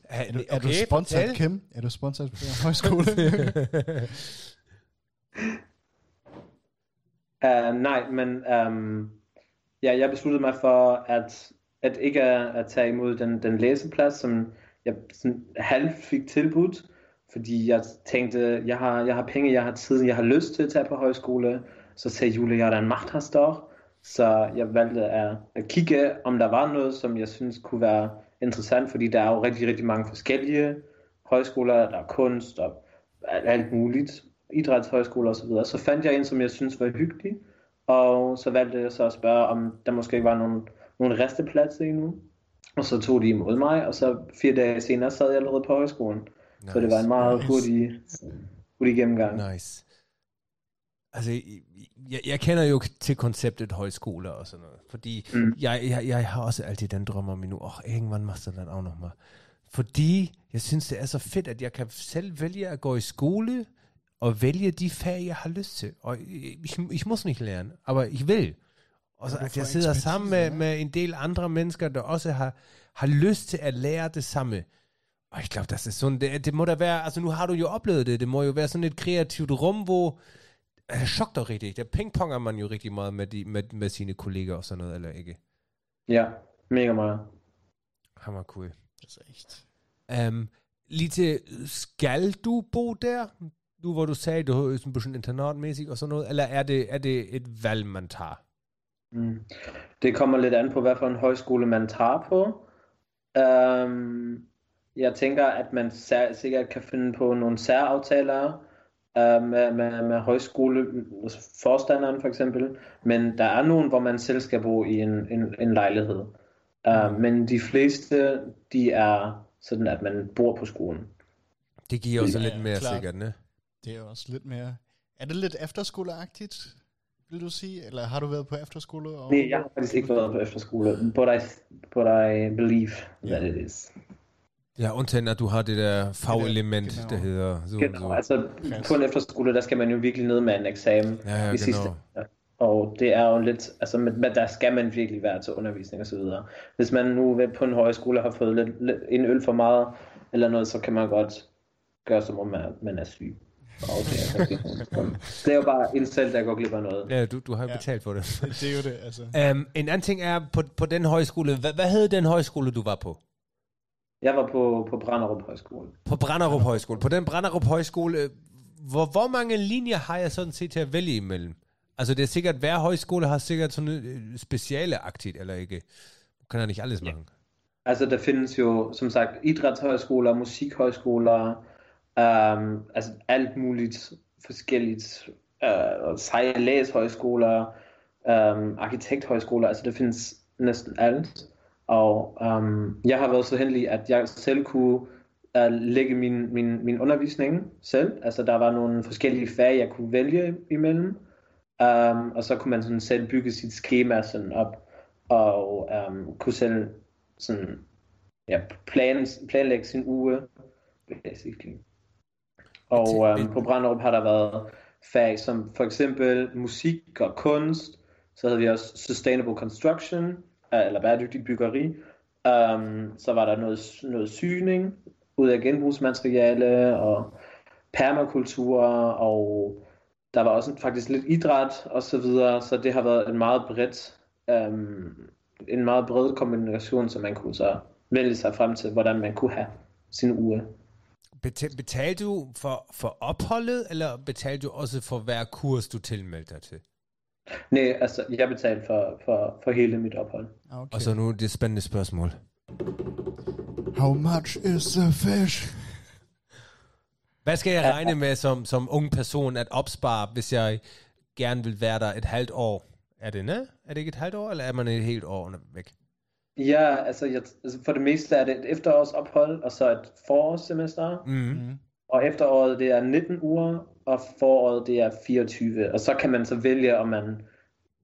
er du, er du sponsoret, Kim? Er du sponsoret på højskole? Uh, nej, men um, ja, jeg besluttede mig for at, at ikke at, at tage imod den, den læseplads, som jeg sådan halvt fik tilbudt, fordi jeg tænkte, jeg har, jeg har penge, jeg har tid, jeg har lyst til at tage på højskole. Så sagde Julie, ja, dann macht das doch. Så jeg valgte at, at kigge, om der var noget, som jeg synes kunne være interessant, fordi der er jo rigtig, rigtig mange forskellige højskoler, der er kunst og alt muligt, idrætshøjskoler osv. Så fandt jeg en, som jeg synes var hyggelig, Og så valgte jeg så at spørge, om der måske ikke var nogen, nogen restepladser endnu. Og så tog de imod mig, og så fire dage senere sad jeg allerede på højskolen. Nice. Så det var en meget Nice. hurtig, hurtig gennemgang. Nice. Altså, jeg, jeg kender jo til konceptet højskole og sådan noget, fordi mm. Jeg, jeg, jeg har også altid den drøm om nu, åh, oh, irgendwann machst du das auch noch mal. Fordi jeg synes, det er så fedt, at jeg kan selv vælge at gå i skole og vælge de fag, jeg har lyst til. Og ich, ich muss nicht lernen, aber ich will. Og så at jeg sidder sammen med, med en del andre mennesker, der også har, har lyst til at lære det samme. Og jeg glaube, das ist sådan, det, det må da være, altså nu har du jo oplevet det, det må jo være sådan et kreativt rum, hvor det chok dig rigtig. Der pingponger man jo rigtig meget med, de, med, med sine kolleger og sådan noget, eller ikke? Ja, mega meget. Hammer cool. Det er echt. Um, lige til, skal du bo der? Nu hvor du sagde, du er sådan bisschen internatmæssig og sådan noget, eller er det, er det et valg, man tager? Mm. Det kommer lidt an på, hvad for en højskole man tager på. Um, jeg tænker, at man sær- sikkert kan finde på nogle særaftaler uh, med, med, med højskoleforstanderen for eksempel. Men der er nogen, hvor man selv skal bo i en, en, en lejlighed. Uh, men de fleste, de er sådan, at man bor på skolen. Det giver også Ja, lidt mere klart. sikkert, ne? Det er også lidt mere... Er det lidt efterskoleagtigt, vil du sige? Eller har du været på efterskole? Og... Nej, jeg har faktisk ikke været på efterskole, but I, but I believe that it is. Ja, undtagen at du har det der fagelement, genau. der hedder så, Genau, så. altså på en efterskole, der skal man jo virkelig ned med en eksamen Ja, ja, i sidste genau. Og det er jo lidt, altså men, der skal man virkelig være til undervisning og så videre. Hvis man nu ved- på en højskole har fået lidt, lidt, en øl for meget, eller noget, så kan man godt gøre som om man, man er syg. Og det, er jo bare en selv, der går glip af noget. Ja, du, du har jo Ja. betalt for det. Det, det er jo det, altså. Um, en anden ting er, på, på den højskole, hvad, hvad hed den højskole, du var på? Jeg var på, på Branderup Højskole. På Branderup Højskole. På den Branderup Højskole, øh, hvor, hvor mange linjer har jeg sådan set til at vælge imellem? Altså det er sikkert, hver højskole har sikkert sådan øh, speciale aktivt, eller ikke? Kan ja nicht alles machen. Altså, der findes jo, som sagt, idrætshøjskoler, musikhøjskoler, øhm, altså alt muligt forskelligt. Øh, sejladshøjskoler, øhm, arkitekthøjskoler, altså der findes næsten alt. Og øhm, jeg har været så heldig, at jeg selv kunne øh, lægge min, min, min undervisning selv. Altså, der var nogle forskellige fag, jeg kunne vælge imellem. Um, og så kunne man sådan selv bygge sit schema sådan op, og um, kunne selv sådan, ja, plan, planlægge sin uge, basically. Og um, på Branderup har der været fag som for eksempel musik og kunst, så havde vi også sustainable construction, eller bæredygtigt byggeri. Um, så var der noget, noget syning ud af genbrugsmateriale og permakultur, og der var også faktisk lidt idræt og så videre, så det har været en meget bredt, um, en meget bred kombination, som man kunne så vælge sig frem til, hvordan man kunne have sin uge. Betalte du for, for opholdet, eller betalte du også for hver kurs, du tilmeldte dig til? Nej, altså jeg betalte for, for, for hele mit ophold. Okay. Og så nu det spændende spørgsmål. How much is the fish? Hvad skal jeg regne med som, som ung person at opspare, hvis jeg gerne vil være der et halvt år? Er det, ne? Er det ikke et halvt år, eller er man et helt år væk? Ja, altså, jeg, altså for det meste er det et efterårsophold, og så et forårssemester. Mm. Mm. Og efteråret det er 19 uger, og foråret det er 24. Og så kan man så vælge, om man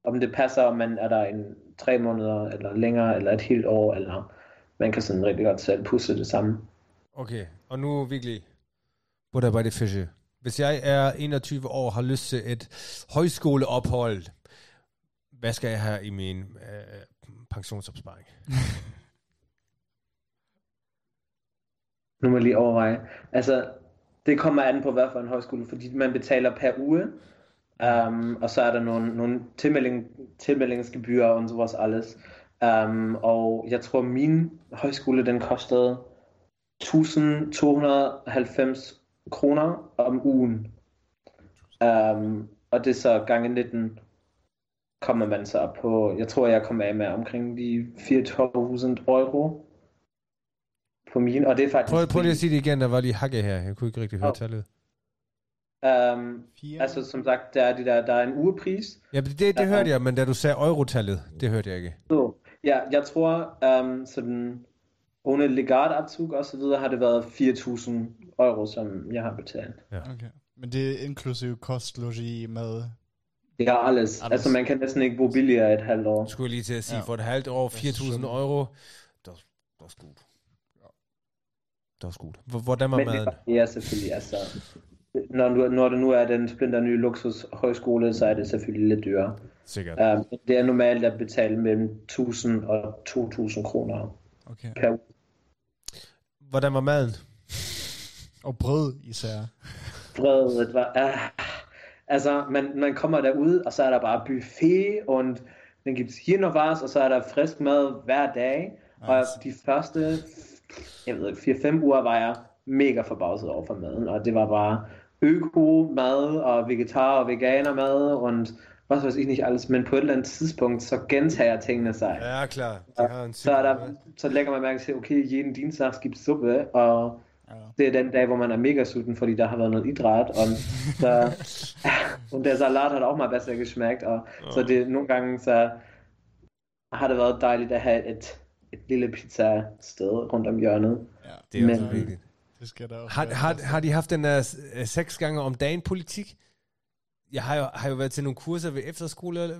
om det passer, om man er der en tre måneder, eller længere, eller et helt år, eller man kan sådan rigtig godt selv pusse det sammen. Okay, og nu virkelig, butter bei de Fische. Hvis jeg er 21 år og har lyst til et højskoleophold, hvad skal jeg have i min øh, pensionsopsparing? Nu må jeg lige overveje. Altså, det kommer an på, hvad for en højskole, fordi man betaler per uge, um, og så er der nogle, nogle tilmelding, tilmeldingsgebyrer og sowas alles. Um, og jeg tror, min højskole, den kostede 1290 kroner om ugen. Um, og det er så gange 19 kommer man så op på, jeg tror, jeg kommer af med omkring de 4.000 euro på min, og det er faktisk... Prøv, prøv lige at sige det igen, der var lige hakke her. Jeg kunne ikke rigtig høre Åh. tallet. Um, altså som sagt, der er, de der, der er en ugepris. Ja, det, det, det hørte jeg, men da du sagde eurotallet, det hørte jeg ikke. Så, ja, jeg tror, um, sådan, ohne Legatabzug og så videre, har det været 4.000 euro, som jeg har betalt. Okay. Men det er inklusiv kost, logi, mad. Det er alles. Alles. Altså man kan næsten ikke bo billigere et halvt år. Skulle jeg lige til at sige, Ja. ja. for et halvt år, Det er 4.000 sådan. euro, det var, det var skudt. Det var skudt. Hvor- Hvordan var Men maden? varierer selvfølgelig, altså. Når, nu, når det nu er den splinter nye luksushøjskole, så er det selvfølgelig lidt dyrere. Sikkert. Um, det er normalt at betale mellem 1000 og 2000 kroner Okay. per uge. Hvordan var maden? Og brød især. Brødet var... Uh, altså, man, man kommer derud, og så er der bare buffet, og den gibt's hier noch was, og så er der frisk mad hver dag. Og Nice. de første, jeg ved ikke, 4-5 uger var jeg mega forbavset over for maden, og det var bare øko-mad, og vegetar- og veganer-mad, og was weiß ich nicht alles, men på et eller andet tidspunkt, så gentager tingene sig. Ja, klar. Har en Så, er der, så lægger man mærke til, okay, jeden Dienstag gibt suppe, og Ja. det er den dag, hvor man er mega sulten, fordi der har været noget idræt, og, der, und der Salat hat auch mal besser geschmeckt, og så det nogle gange, så har det været dejligt at have et, et lille pizza-sted rundt om hjørnet. ja. Det er også Men- vigtigt. Det skal der også Har, har, har de haft den der øh, seks gange om dagen politik? Jeg har jo, har jo været til nogle kurser ved efterskole øh,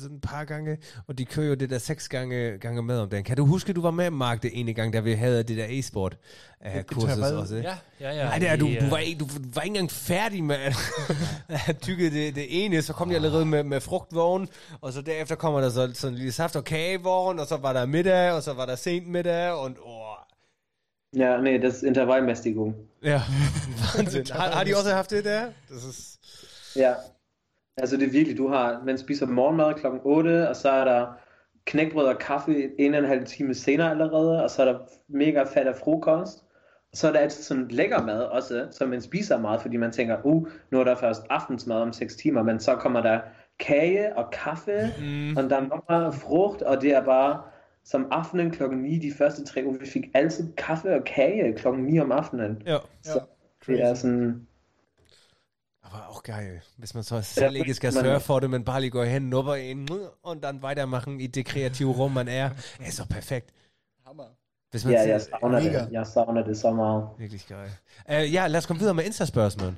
sådan et par gange, og de kører jo det der seks gange, gange med om dagen. Kan du huske, du var med, Mark, det ene gang, da vi havde det der e-sport uh, kursus også? Ja, ja, ja. Nej, det er, du, du, var, ikke- du var ikke engang færdig med at, at tygge det, det ene, så kom de allerede med, med frugtvogn, og så derefter kommer der så sådan en lille saft- og kagevogn, og så var der middag, og så var der sent middag, og åh, Ja, nee, das ist Intervallmäßigung. ja, Wahnsinn. de også haft det der? Det er, Ja, altså det er virkelig, du har, man spiser morgenmad kl. 8, og så er der knækbrød og kaffe en og en halv time senere allerede, og så er der mega fat af frokost. Og så er der altid sådan lækker mad også, som man spiser meget, fordi man tænker, uh, nu er der først aftensmad om 6 timer, men så kommer der kage og kaffe, mm. og der er meget frugt, og det er bare som aftenen klokken 9, de første tre uger, vi fik altid kaffe og kage klokken 9 om aftenen. ja. Så det er sådan, Aber auch geil, hvis man så selv ikke skal man- sørge for det, men bare lige går hen, nupper en, und dann weitermachen i det kreative rum, man er. Er så perfekt. Hammer. Hvis man ja, Mega. det. Jeg savner det så meget. Virkelig geil. Uh, ja, lad os komme videre med Insta-spørgsmål.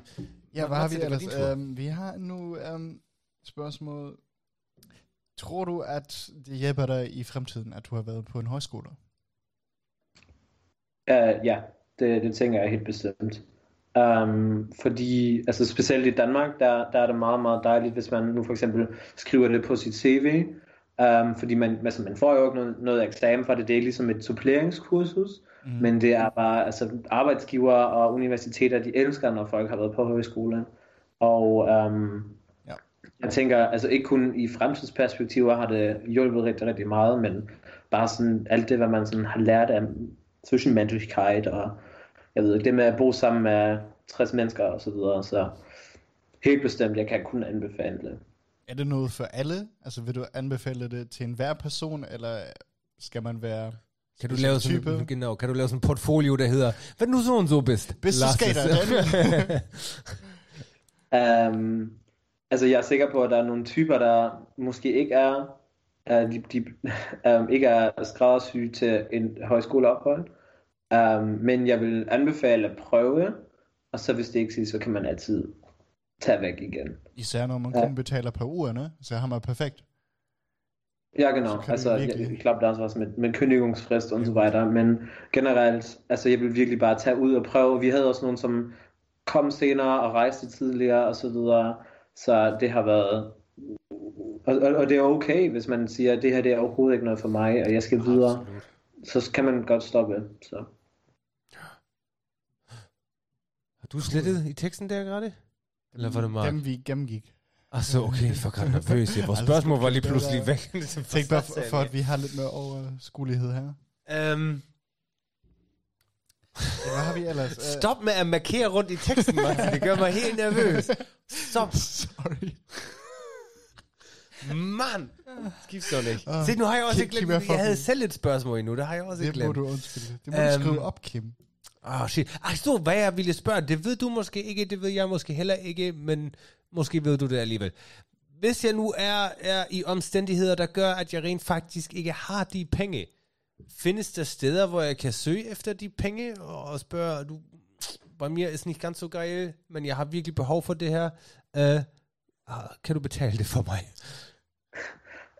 Ja, hvad har vi Martin, det var ellers? din tur. Um, vi har nu um, spørgsmål. Tror du, at det hjælper dig i fremtiden, at du har været på en højskole? Uh, ja, det, det tænker jeg helt bestemt. Um, fordi, altså specielt i Danmark, der, der er det meget, meget dejligt, hvis man nu for eksempel skriver det på sit CV. Um, fordi man, altså, man får jo ikke noget, noget eksamen for det, det er ligesom et suppleringskursus. Mm. Men det er bare, altså arbejdsgiver og universiteter, de elsker, når folk har været på højskole. Og um, Ja. jeg tænker, altså ikke kun i fremtidsperspektiver har det hjulpet rigtig, rigtig meget, men bare sådan alt det, hvad man sådan har lært af zwischenmenschlichkeit og jeg ved ikke, det med at bo sammen med 60 mennesker og så videre, så helt bestemt, jeg kan kun anbefale det. Er det noget for alle? Altså vil du anbefale det til enhver person, eller skal man være Kan du lave sådan, type? genau, kan du lave sådan en portfolio, der hedder, hvad nu så und so bist? Bist du skater? Um, altså jeg er sikker på, at der er nogle typer, der måske ikke er, uh, de, de, um, ikke er skræddersyge til en højskoleophold, um, men jeg vil anbefale at prøve, og så hvis det ikke siger, så kan man altid tage væk igen. Især når man Ja. kun betaler per uge, ne? så har man perfekt. Ja, genau. Also ich, wirklich- ich glaube, da ist was mit, mit Kündigungsfrist und so weiter. Men generelt, altså jeg vil virkelig bare tage ud og prøve. Vi havde også nogen, som kom senere og rejste tidligere og så videre. Så det har været... Og, og, og det er okay, hvis man siger, at det her det er overhovedet ikke noget for mig, og jeg skal videre. Så kan man godt stoppe. Så. Har du slettet i teksten der, gerade? Eller var det Mark? Dem vi gennemgik. Så, okay, var gerade nervøs. Ja, vores Alles spørgsmål var lige det pludselig væk. Tænk bare for, for, at vi har lidt mere overskuelighed her. Um, Ja, Hvad har vi ellers? Stop med at markere rundt i teksten, Martin. Det gør mig helt nervøs. Stop. Sorry. Mann! Skift så ikke. Ah, Se, nu har jeg også Kim- ikke Kim glemt, er jeg havde selv et spørgsmål endnu. Det har jeg også ikke Det må glemt. du undskylde. Det må Øhm, du skrive op, Kim. Åh, oh, shit. Ach så, hvad jeg ville spørge, det ved du måske ikke, det ved jeg måske heller ikke, men måske ved du det alligevel. Hvis jeg nu er, er i omstændigheder, der gør, at jeg rent faktisk ikke har de penge, findes der steder, hvor jeg kan søge efter de penge og spørge, du, bei mir ist nicht ganz so geil, men jeg har virkelig behov for det her. Uh, kan du betale det for mig?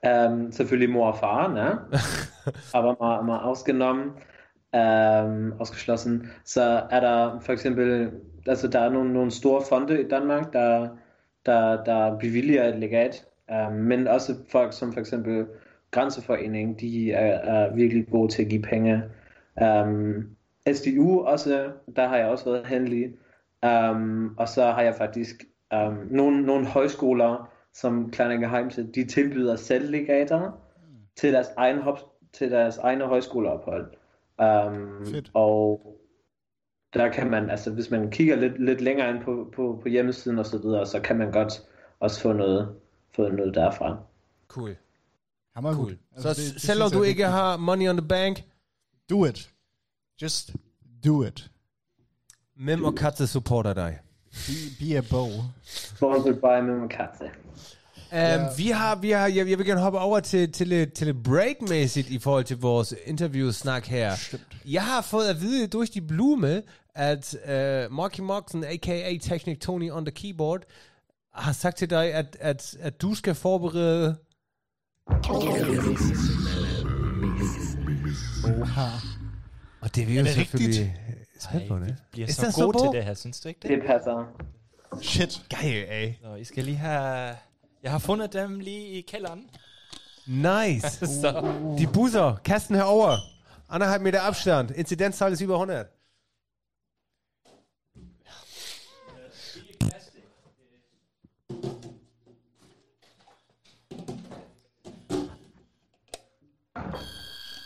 Ähm, selvfølgelig mor og far, ne? aber mal, mal ausgenommen, ähm, ausgeschlossen, så er der for eksempel, altså der er nogle, nogle store fonde i Danmark, der, der, der bevilger et legat, ähm, men også folk som for eksempel Grænseforeningen, de er, er virkelig gode til at give penge. Um, SDU også, der har jeg også været heldig. Um, og så har jeg faktisk um, nogle, nogle højskoler, som Kleiner Geheimse, de tilbyder selv legater til deres egen til deres egne højskoleophold. Um, Fedt. og der kan man, altså hvis man kigger lidt, lidt længere ind på, på, på hjemmesiden og så videre, så kan man godt også få noget, få noget derfra. Cool. Hammer cool. Altså, så det- det selvom du ikke har money on the bank, Do it. Just do it. Mem og Katze supporter dig. Be, be a bow. Sponsored by Mimmo Katze. Um, vi har, vi har, jeg, jeg vil gerne hoppe over til, til, et, til et break-mæssigt i forhold til vores interview-snak her. Jeg har fået at vide durch de blume, at uh, Marky Moxen, a.k.a. Technic Tony on the keyboard, har sagt til dig, at, at, at du skal forberede... Oha. Og det er vi jo selvfølgelig Ej, vi det. bliver så so gode til det her, synes du ikke det? Det passer. Shit. Geil, ey. Så I skal lige have... Jeg har fundet dem lige i kælderen. Nice. Så Die Buser, Kasten herover. Anderthalb Meter Abstand. Inzidenzzahl ist über 100.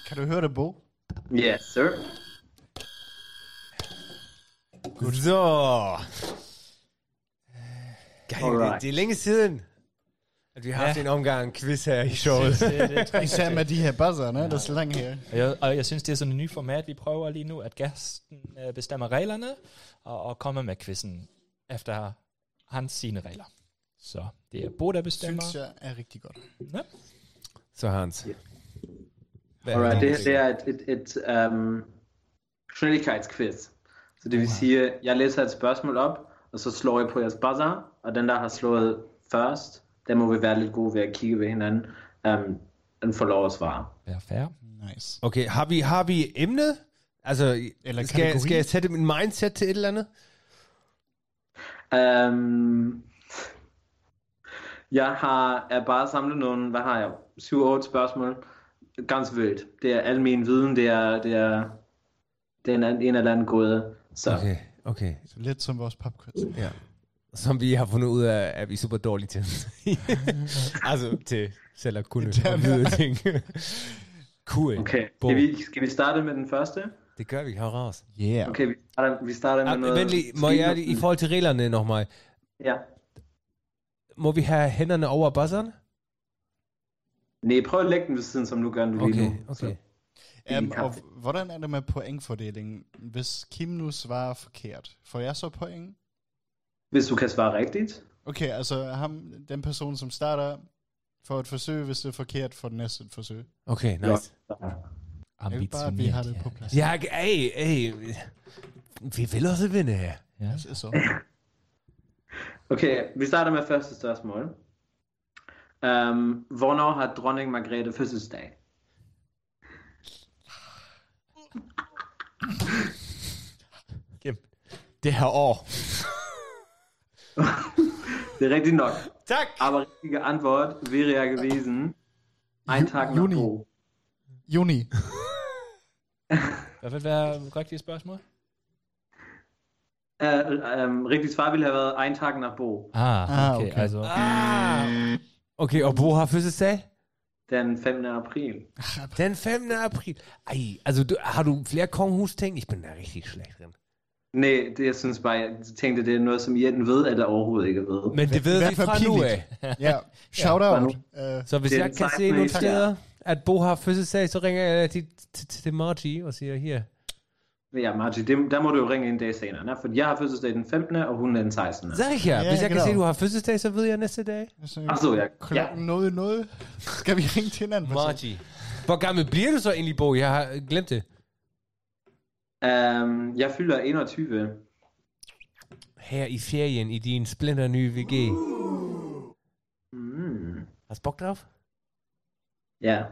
Kan du høre det, Bo? Yes, sir. Så. Geil, det, Alright. det er længe siden, at vi har haft Ja. en omgang quiz her i showet. Især med de her buzzer, ne? Der er så lang her. Og jeg, og jeg synes, det er sådan en ny format, vi prøver lige nu, at gæsten øh, bestemmer reglerne, og, og kommer med quizzen efter hans sine regler. Så det er Bo, der bestemmer. Synes jeg er rigtig godt. Ja. Så Hans. Hvad er Alright, det, ting? det er et, et, et um, schnellighedsquiz. Så det vil sige, jeg læser et spørgsmål op, og så slår jeg på jeres buzzer, og den, der har slået først, den må vi være lidt gode ved at kigge ved hinanden, um, den får lov at svare. Vær fair. Nice. Okay, har vi, har vi emnet? Altså, Eller skal, kategori? skal jeg sætte min mindset til et eller andet? Um, jeg har er bare samlet nogle, hvad har jeg, 7-8 spørgsmål. Ganske vildt. Det er al min viden, det er, det er, det er en, en eller anden gåde. Så Okay, okay. Så lidt som vores popquiz. Ja. Som vi har fundet ud af, at vi er super dårlige til. altså til selv at kunne vide ting. cool. okay. Bo. Skal vi, skal vi starte med den første? Det gør vi, hør raus. Yeah. Okay, vi starter, vi starter med Ah, noget... Vent lige, må jeg i forhold til reglerne nochmal. Ja. Må vi have hænderne over buzzeren? Nej, prøv at lægge den ved siden, som du gør lige Okay, nu. okay. Så, Um, kan- og hvordan er det med pointfordelingen? Hvis Kim nu svarer forkert, får jeg så point? Hvis du kan svare rigtigt. Okay, altså ham, den person, som starter, får et forsøg, hvis det er forkert, får den næste et forsøg. Okay, nice. Jeg vil bare, at vi har det på plads. Ja, ey, ey. Vi vil også vinde her. Ja. Er så. Okay, vi starter med første spørgsmål. Um, hvornår har dronning Margrethe fødselsdag? Det her år. Det er rigtigt nok. Tak. Aber richtige Antwort wäre ja gewesen, ein Tag nach Juni. Bo. Juni. Hvad vil være rigtige spørgsmål? Uh, um, rigtigt svar ville have været ein Tag nach Bo. Ah, Ah, okay. okay. Altså, Ah. Okay, og hvor har fødselsdag? Den 5. april. Den 5. april. Ej, altså du, har du flere kongehus-ting? Ich bin da richtig schlecht drin. Nej, det jeg synes bare, jeg tænkte, det er noget, som I enten ved, eller overhovedet ikke ved. Men det ved vi for fra nu af. Ja, shout out. Uh, Så hvis Det jeg kan se 16. nogle steder, at Bo har fødselsdag, så ringer jeg til, til, til Margie og siger, her, Ja, Margie, det, der må du jo ringe en dag senere, ne? for jeg har fødselsdag den 15. og hun er den 16. Sag ich ja. Ja, Hvis jeg kan se, du har fødselsdag, så ved jeg næste dag. Ach so, ja. ja. Klokken noget, noget. Skal vi ringe til hinanden? Margie. Hvor gammel bliver du så egentlig, Bo? Jeg har glemt det. Um, jeg fylder 21. Her i ferien i din splinter nye VG. Mm. Har du bok drauf? Ja.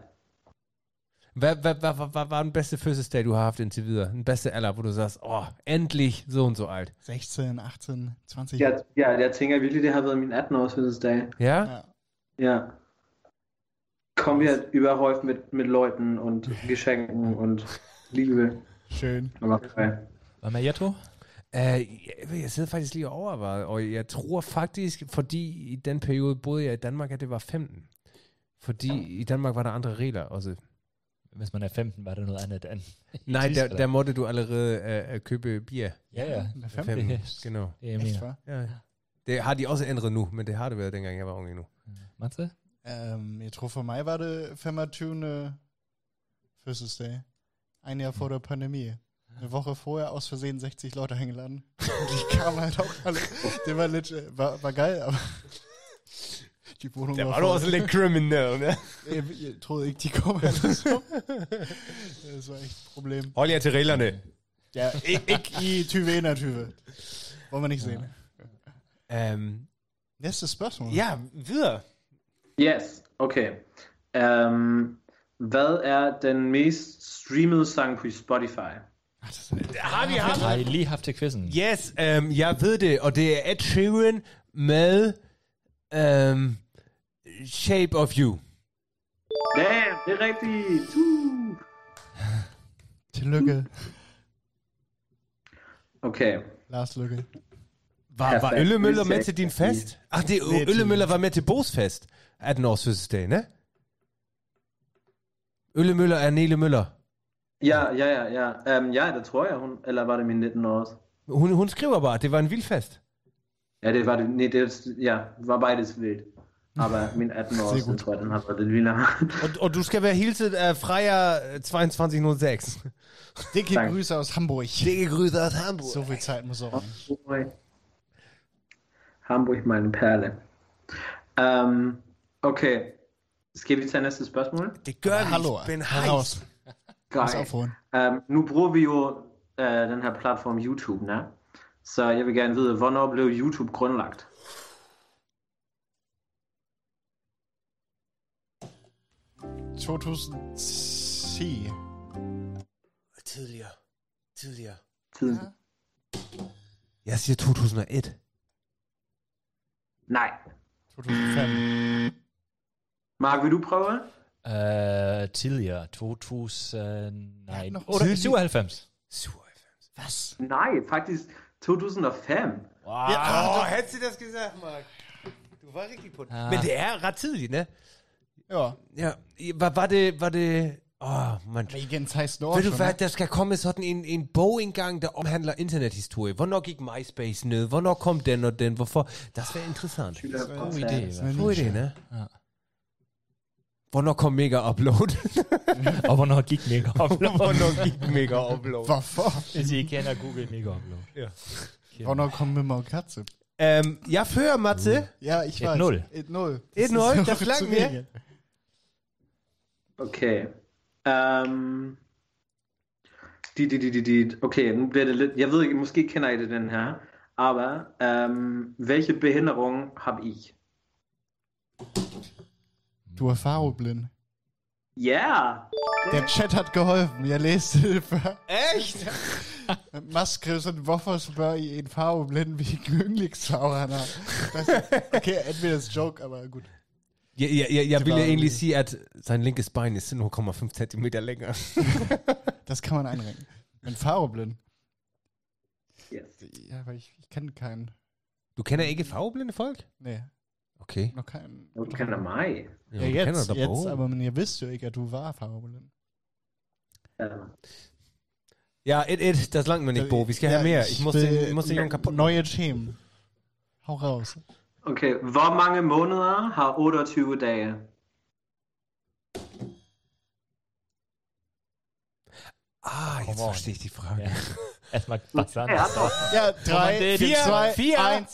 Hvad, hvad, hvad, hvad, hvad var den bedste fødselsdag, du har haft indtil videre? Den bedste alder, hvor du sagst, åh, oh, endlich so und so alt. 16, 18, 20. Jeg, ja, jeg tænker virkelig, det har været min 18-års fødselsdag. Ja? Ja. Ja. Kommen wir überhäuft mit, mit Leuten und Geschenken und Liebe. Schön. Aber okay. Hvad med Jetro? Uh, jeg, jeg sidder faktisk lige og overvejer, og jeg tror faktisk, fordi i den periode boede jeg i Danmark, at det var 15. Fordi i Danmark var der andre regler også. Hvis man er 15, var det noget andet end... Nej, der, der måtte du allerede uh, købe bier. Ja, ja. Med 15. 15, Det- genau. Det er jeg Echt, mener. Ja. Det har de også ændret nu, men det har det været, dengang jeg var ung endnu. Matze? Um, jeg tror for mig var det 25. fødselsdag. Ein Jahr vor der Pandemie. Eine Woche vorher aus Versehen 60 Leute eingeladen. Und die kamen halt auch alle. Det var lidt, øh, var, var geil, aber die Wohnung voll. lidt criminal, ne? Jeg, jeg troede ikke, de kom alle så. Det var echt et problem. Hold jer til reglerne. Ja, ikke, ikke i 2021. Hvor man ikke se det. Um, Næste spørgsmål. ja, videre. Yes, okay. Um, hvad er den mest streamede sang på Spotify? Har vi Har I lige haft til quizzen? Yes, um, jeg ved det, og det er Ed Sheeran med um, Shape of You. Damn, det er rigtigt! Uh. Tillykke, Okay. Lars Lykke. Var, var. Øllemøller med til din fest? Ach, det, Øllemøller var med til Bos fest. 18 års fødselsdag, ne? Øllemøller er Nele Møller. Ja, ja, ja, ja. Um, ja, det tror jeg, hun... Eller var det min 19 års? Hun, hun skriver bare, at det var en vild fest. Ja, det var det. Nej, det ja, var beides wild. Aber min 18 års, Sehr gut. den tror jeg, den har været lidt vildere. Og, og du skal være hilset af Freja 2206. Dicke Danke. Grüße aus Hamburg. Dicke Grüße aus Hamburg. So viel Zeit muss auch rein. Hamburg, meine Perle. Um, okay. Skal vi tage næste spørgsmål? Det gør vi. Hallo, Ben auf, Freund. Um, nu bruger vi jo uh, den her platform YouTube, ne? Så jeg vil gerne vide, hvornår blev YouTube grundlagt? Heiß. 2010. Tidligere. Tidligere. Tiden? Jeg siger 2001. Nej. 2005. Mark, vil du prøve? Uh, tidligere, 2000... Nej, nok otte- tidlig- 97. 97. Was? Nej, faktisk 2005. Wow. Ja, oh, hättest du das gesagt, Mark? Du var rigtig på det. Ah. Men det er ret tidligt, ne? Ja. Ja, var, var det... Var det Åh, oh, man. Men igen 16 år Ved du schon, hvad, ne? der skal komme sådan en, en bog engang, der omhandler internethistorie. Hvornår gik MySpace ned? Hvornår kom den og den? Hvorfor? Das wäre interessant. God idé. Sådan en God idé, niche. ne? Ja. Hvornår kom Mega Upload? Og hvornår gik Mega Upload? Hvornår gik Mega Upload? Hvorfor? Hvis I kender Google Mega Upload. Ja. Hvornår kom Mimmer og Katze? Um, jeg fører, Matze. Ja, ich 1-0. weiß. 1-0. 1-0, das langt mir. Okay. Um, di, di, di, di, di. Okay, nu bliver det lidt... Jeg ved ikke, måske kender I det, den her. Aber, um, welche Behinderung habe ich? Du er farveblind. Ja! Der Chat hat geholfen. Jeg læste det før. Echt? Mads skrev sådan, hvorfor spørger I en farveblind, hvilken yndlingsfarve han har? Okay, entweder ist joke, aber gut. Ja, ja, ja, jeg Det ville var- egentlig sige, at sein linkes Bein ist 0,5 cm længere. Das kann man einrenken. Men farveblind? Yes. Ja, aber ich, ich kenne keinen. Du kender ikke farveblinde folk? Nee, Okay. noch keinen. Du kender mig. Ja, du jetzt, kender da jetzt, Bo. aber men jeg vidste jo ikke, at du var farveblind. Ja. Ja, et, et, das langt mir nicht, Bo. Vi skal have mere. Ich muss den, ich muss den Jungen kaputt machen. Neue Themen. Hau raus. Okay, hvor mange måneder har 28 dage? Ah, jetzt Come on. verstehe ich die Frage. Ja. Erstmal was an. Ja, Ja, drei, det- vier,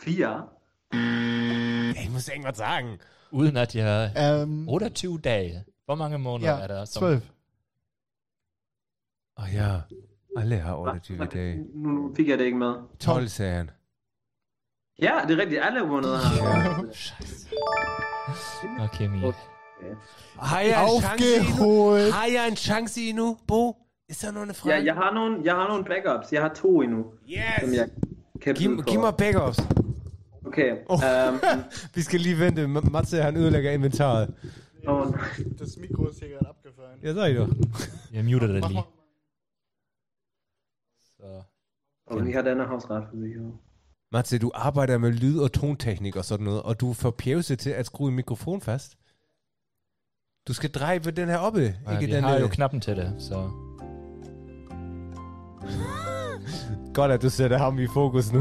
Vier, zwei, vier. eins. Vier. Ich muss irgendwas sagen. Uden at jeg... Ähm, Oder two day. Hvor mange måneder er ja, der? som- zwölf. Ah ja, alle har Order Duty Day. Nu fik jeg det ikke med. 12 sagde han. Ja, det er rigtigt. Alle måneder har. Okay, mi. Har jeg en chance endnu? Aufgeholt. Har jeg en chance endnu, Bo? Ist der noch eine Frage? Ja, jeg har nogle, jeg har nogle backups. Jeg har to endnu, som Yes! jeg kan byde Giv, på. giv mig backups. Okay. Oh. Um, Vi skal lige vente. Matze, han ødelægger inventaret. oh, Das Mikro ist hier gerade abgefallen. Jeg sagde doch. Jeg muter det lige. Så. og vi har denne havsretforsikring. Matze, du arbejder med lyd- og tonteknik og sådan noget, og du får pjevse til at skrue en mikrofon fast. Du skal dreje på den her oppe, Ja, ikke vi den har jo der. knappen til det, så... Godt, at du sætter ham i fokus nu.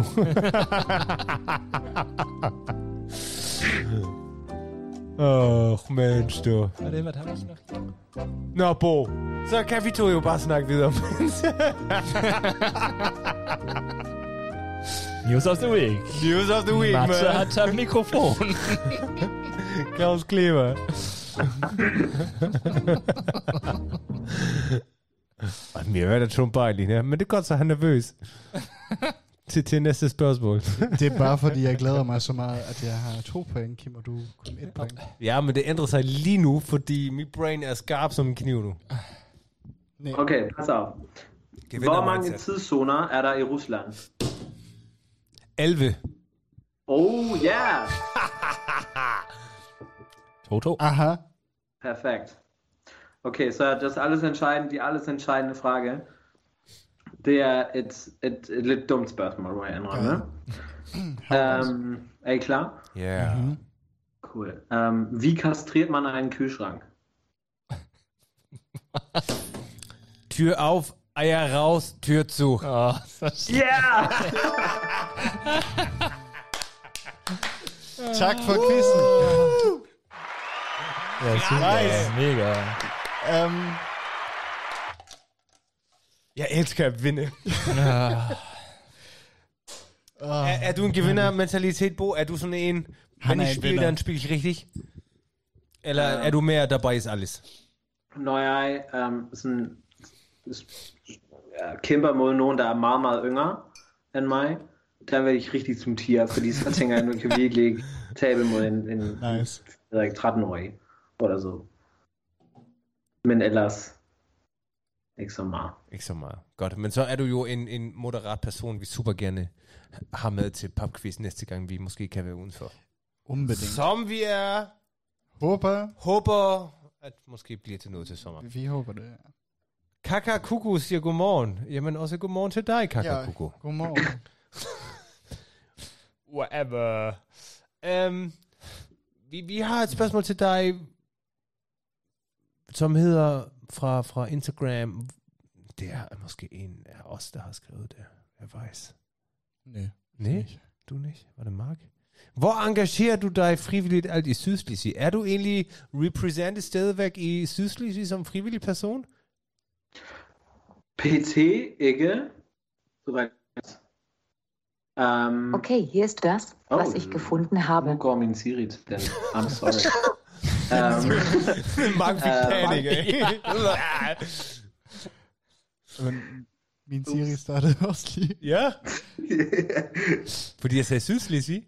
Åh, oh, mensch, du. Er det, hvad der var sådan Nå, Bo, så kan vi to jo bare snakke videre. News of the week. News of the week, Matze man. har tabt mikrofon. Claus Kleber. Og Mir er da schon pejlig, ja. men det er godt, så han er nervøs. til, til næste spørgsmål. Det er bare fordi, jeg glæder mig så meget, at jeg har to point, Kim, og du kun et point. ja, men det ændrer sig lige nu, fordi mit brain er skarp som en kniv nu. Nej. Okay, pass auf. Hvor mange tidszoner er der i Rusland? 11. Oh, yeah! 2-2. Aha. Perfekt. Okay, så das alles entscheidende, die alles entscheidende Frage. Det er et, et, et lidt dumt spørgsmål, må jeg indrømme. Um, er I klar? Ja. Yeah. Mm-hmm. Cool. Um, wie kastriert man einen Kühlschrank? Tür auf, Eier raus, Tür zu. Åh, så Yeah! Tak for quizzen. Ja, super. Mega. Um, Jeg elsker at vinde. Ja. oh, Er, er du en gevindermentalitet, Bo? Er du sådan en, Han wenn er ich en spiele, vinder. dann spiele ich richtig? Eller Ja. er du mere, dabei ist alles? Når jeg um, sådan, s- ja, kæmper mod nogen, der er meget, meget yngre end mig, der vil jeg rigtig som tiger, fordi så tænker jeg, nu kan vi virkelig ikke tabe mod en, en nice. jeg ved ikke, 13-årig, eller så. Men ellers, ikke så meget. Ikke så meget. Godt. Men så er du jo en, en moderat person, vi super gerne har med til pubquiz næste gang, vi måske kan være udenfor. Unbedingt. Som vi er, Håber, håber, at måske bliver til noget til sommer. vi håber det. Kaka Kuku siger godmorgen. Jamen også godmorgen til dig, Kaka Ja. Kuku. Godmorgen. Whatever. Um, vi, vi har et spørgsmål til dig, som hedder fra, fra Instagram. Det er måske en af os, der har skrevet det. Jeg ved. Nej. Nej, du nicht. Var det Mark? Hvor engagerer du dig frivilligt alt i Sydslesvig? Er du egentlig repræsentet stadigvæk i Sydslesvig som frivillig person? PT ikke. Korrekt. Um, Okay, hier ist das, was Oh. ich gefunden Nu habe. går min Siri til den. I'm sorry. um, Mark fik Øh, panik, ikke? Men min Siri startede også lige. ja, fordi jeg sagde Sydslesvig.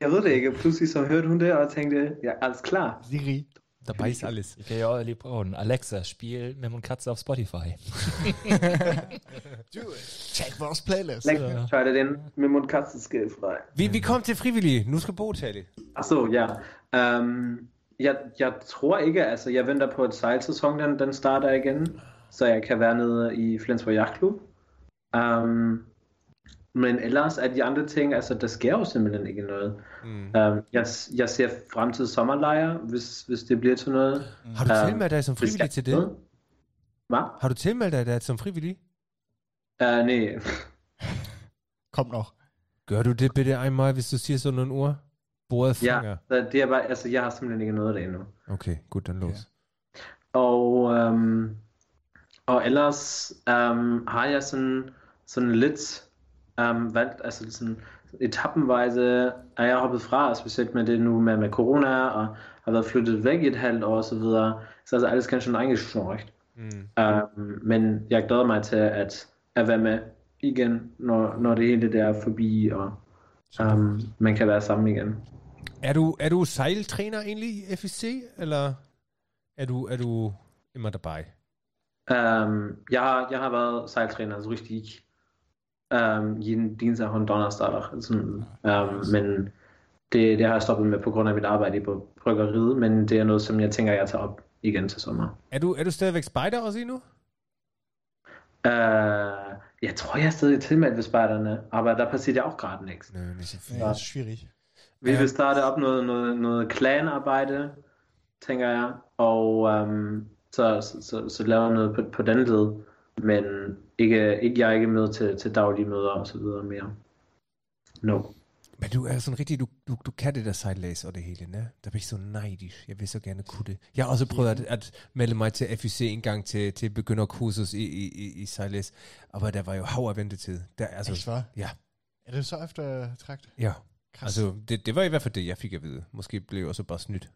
jeg ved det ikke. Pludselig så hørte hun det og tænkte, ja, alles klar. Siri. Dabei ist alles. Ich kann ja auch lieb brauchen. Alexa, spiel Mem und Katze auf Spotify. Check vores playlist. Læg try det ind med mun katzeskilfrei. Vi, vi kom til frivillige. Nu skal Bo tale. Achso, ja. Um, jeg, jeg tror ikke, altså jeg venter på, at sejlsæsonen den, den starter igen, så jeg kan være nede i Flensborg Yachtklub. Um, men ellers er de andre ting, altså der sker jo simpelthen ikke noget. Mm. Um, jeg, jeg ser frem til sommerlejre, hvis, hvis det bliver til noget. Har du Øhm, tilmeldt dig som frivillig til det? Hvad? Har du tilmeldt dig som frivillig? Uh, nej. Kom nog. Gør du det bitte einmal, hvis du siger sådan nogle ord? Bordet Ja, fanger. så det er bare, altså jeg har simpelthen ikke noget af det endnu. Okay, gut, dann los. Og, øhm, og ellers øhm, har jeg sådan, sådan lidt valgt, altså sådan etappenweise er jeg hoppet fra, specielt med det nu med, med corona, og har været flyttet væk i et halvt år og så videre. Så altså alles schön eingeschnorcht. Mm. Um, men jeg glæder mig til at, at være med igen, når, når det hele der er forbi, og um, man kan være sammen igen. Er du, er du sejltræner egentlig i FIC, eller er du, er du immer dabei? Um, jeg, har, jeg har været sejltræner, så rigtig um, jeden Dienstag og Donnerstag. Sådan, um, men det, det har jeg stoppet med på grund af mit arbejde på bryggeriet, men det er noget, som jeg tænker, jeg tager op igen til sommer. Er du, er du stadigvæk spejder også endnu? Uh, jeg tror, jeg er stadig tilmeldt ved spejderne, aber der passiert ja auch gerade nichts. Nö, nicht so viel. Ja, det er schwierig. Vi Ja. vil starte op noget, noget, noget clan-arbejde, tænker jeg, og um, så, så, så, så lave noget på, på den led, men ikke, ikke, jeg er ikke med til, til daglige møder og så videre mere. No. Men du er sådan rigtig, du, du, du kan det der sejlads og det hele, ne? Der bliver så nejdisk. Jeg vil så gerne kunne det. Jeg har også prøvet at, at melde mig til FUC en gang til, til begynderkursus i, i, i, i sejlads, aber der var jo hav af ventetid. Der, altså, Echt, hva'? Ja. Er det så efter trakt? ja. Krass. Altså, det, det var i hvert fald det, jeg fik at vide. Måske blev jeg også bare snydt.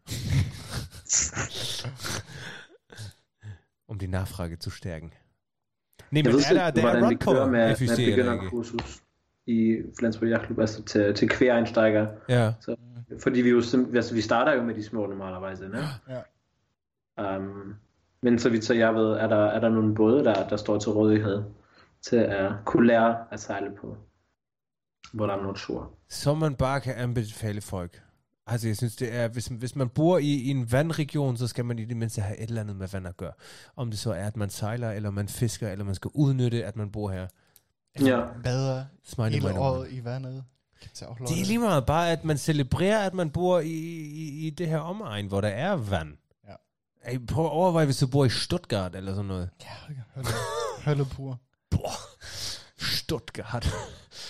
um die Nachfrage zu stærken. Nej, Jeg men ved er der, ikke, der er hvordan run det på kører med, FUC, med begynderkursus i Flensborg Yachtklub, altså til, til quereinsteiger. Ja. Fordi vi jo altså, vi starter jo med de små normalerweise, ne? Ja. Um, men så vidt så jeg ved, er der, er der nogle både, der, der står til rådighed til at kunne lære at sejle på, hvor der er noget shore. Som man bare kan anbefale folk. Altså, jeg synes, det er, hvis, hvis man bor i, i en vandregion, så skal man i det mindste have et eller andet med vand at gøre. Om det så er, at man sejler, eller man fisker, eller man skal udnytte, at man bor her. Ja, Bader Smiley hele året i vandet. Også Det er lige meget bare, at man celebrerer, at man bor i, i, i det her omegn, hvor der er vand. Ja. Ey, prøv at overveje, hvis du bor i Stuttgart eller sådan noget. Ja, hølle, hølle pur. Stuttgart.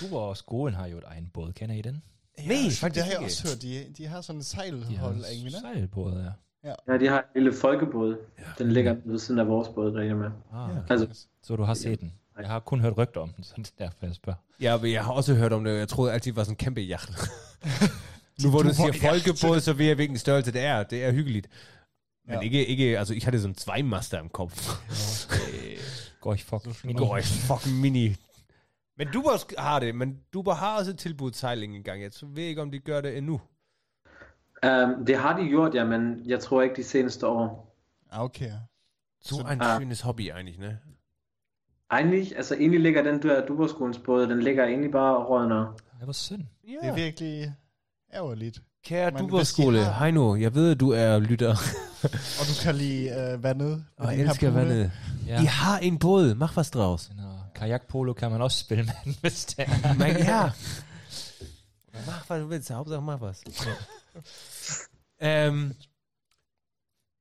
Du og skolen har jo et egen båd. Kender I den? Nej, det faktisk har jeg ikke. også hørt. De, de har sådan et De sejlhold, egentlig, ne? sejlbåd, ja. ja de har en lille folkebåd. Den ligger ved siden af vores båd derhjemme. Ah, Ja. Altså, Så du har set den. Jeg har kun hørt rygter om den, så det er derfor, jeg spørger. Ja, men jeg har også hørt om det, jeg troede altid, det var sådan en kæmpe jacht. nu hvor du siger folkebåd, så ved jeg, hvilken størrelse det er. Det er hyggeligt. Men Ja. ikke, ikke, altså, ich hatte so en Zweimaster im Kopf. Går I fuck mini? Går ich fucking mini. Men du har det, men du har også tilbudt sejling en gang. Jeg ved ikke, om de gør det endnu. um, det har de gjort, ja, men jeg tror ikke de seneste år. Ah, Okay. So So- ein Ah. schönes Hobby eigentlich, ne? Egentlig, altså egentlig ligger den der Duberskolens båd, den ligger egentlig bare og rådner. Det var synd. Det er virkelig ærgerligt. Kære Duberskole, har- Heino, jeg ved, at du er lytter, Og du kan lide øh, vandet. og her elsker vandet. Ja. I har en båd, mach was draus. Her kajakpolo kan man også spille med, hvis det er. Men ja. Mach was du willst, Hauptsache mach was. øhm,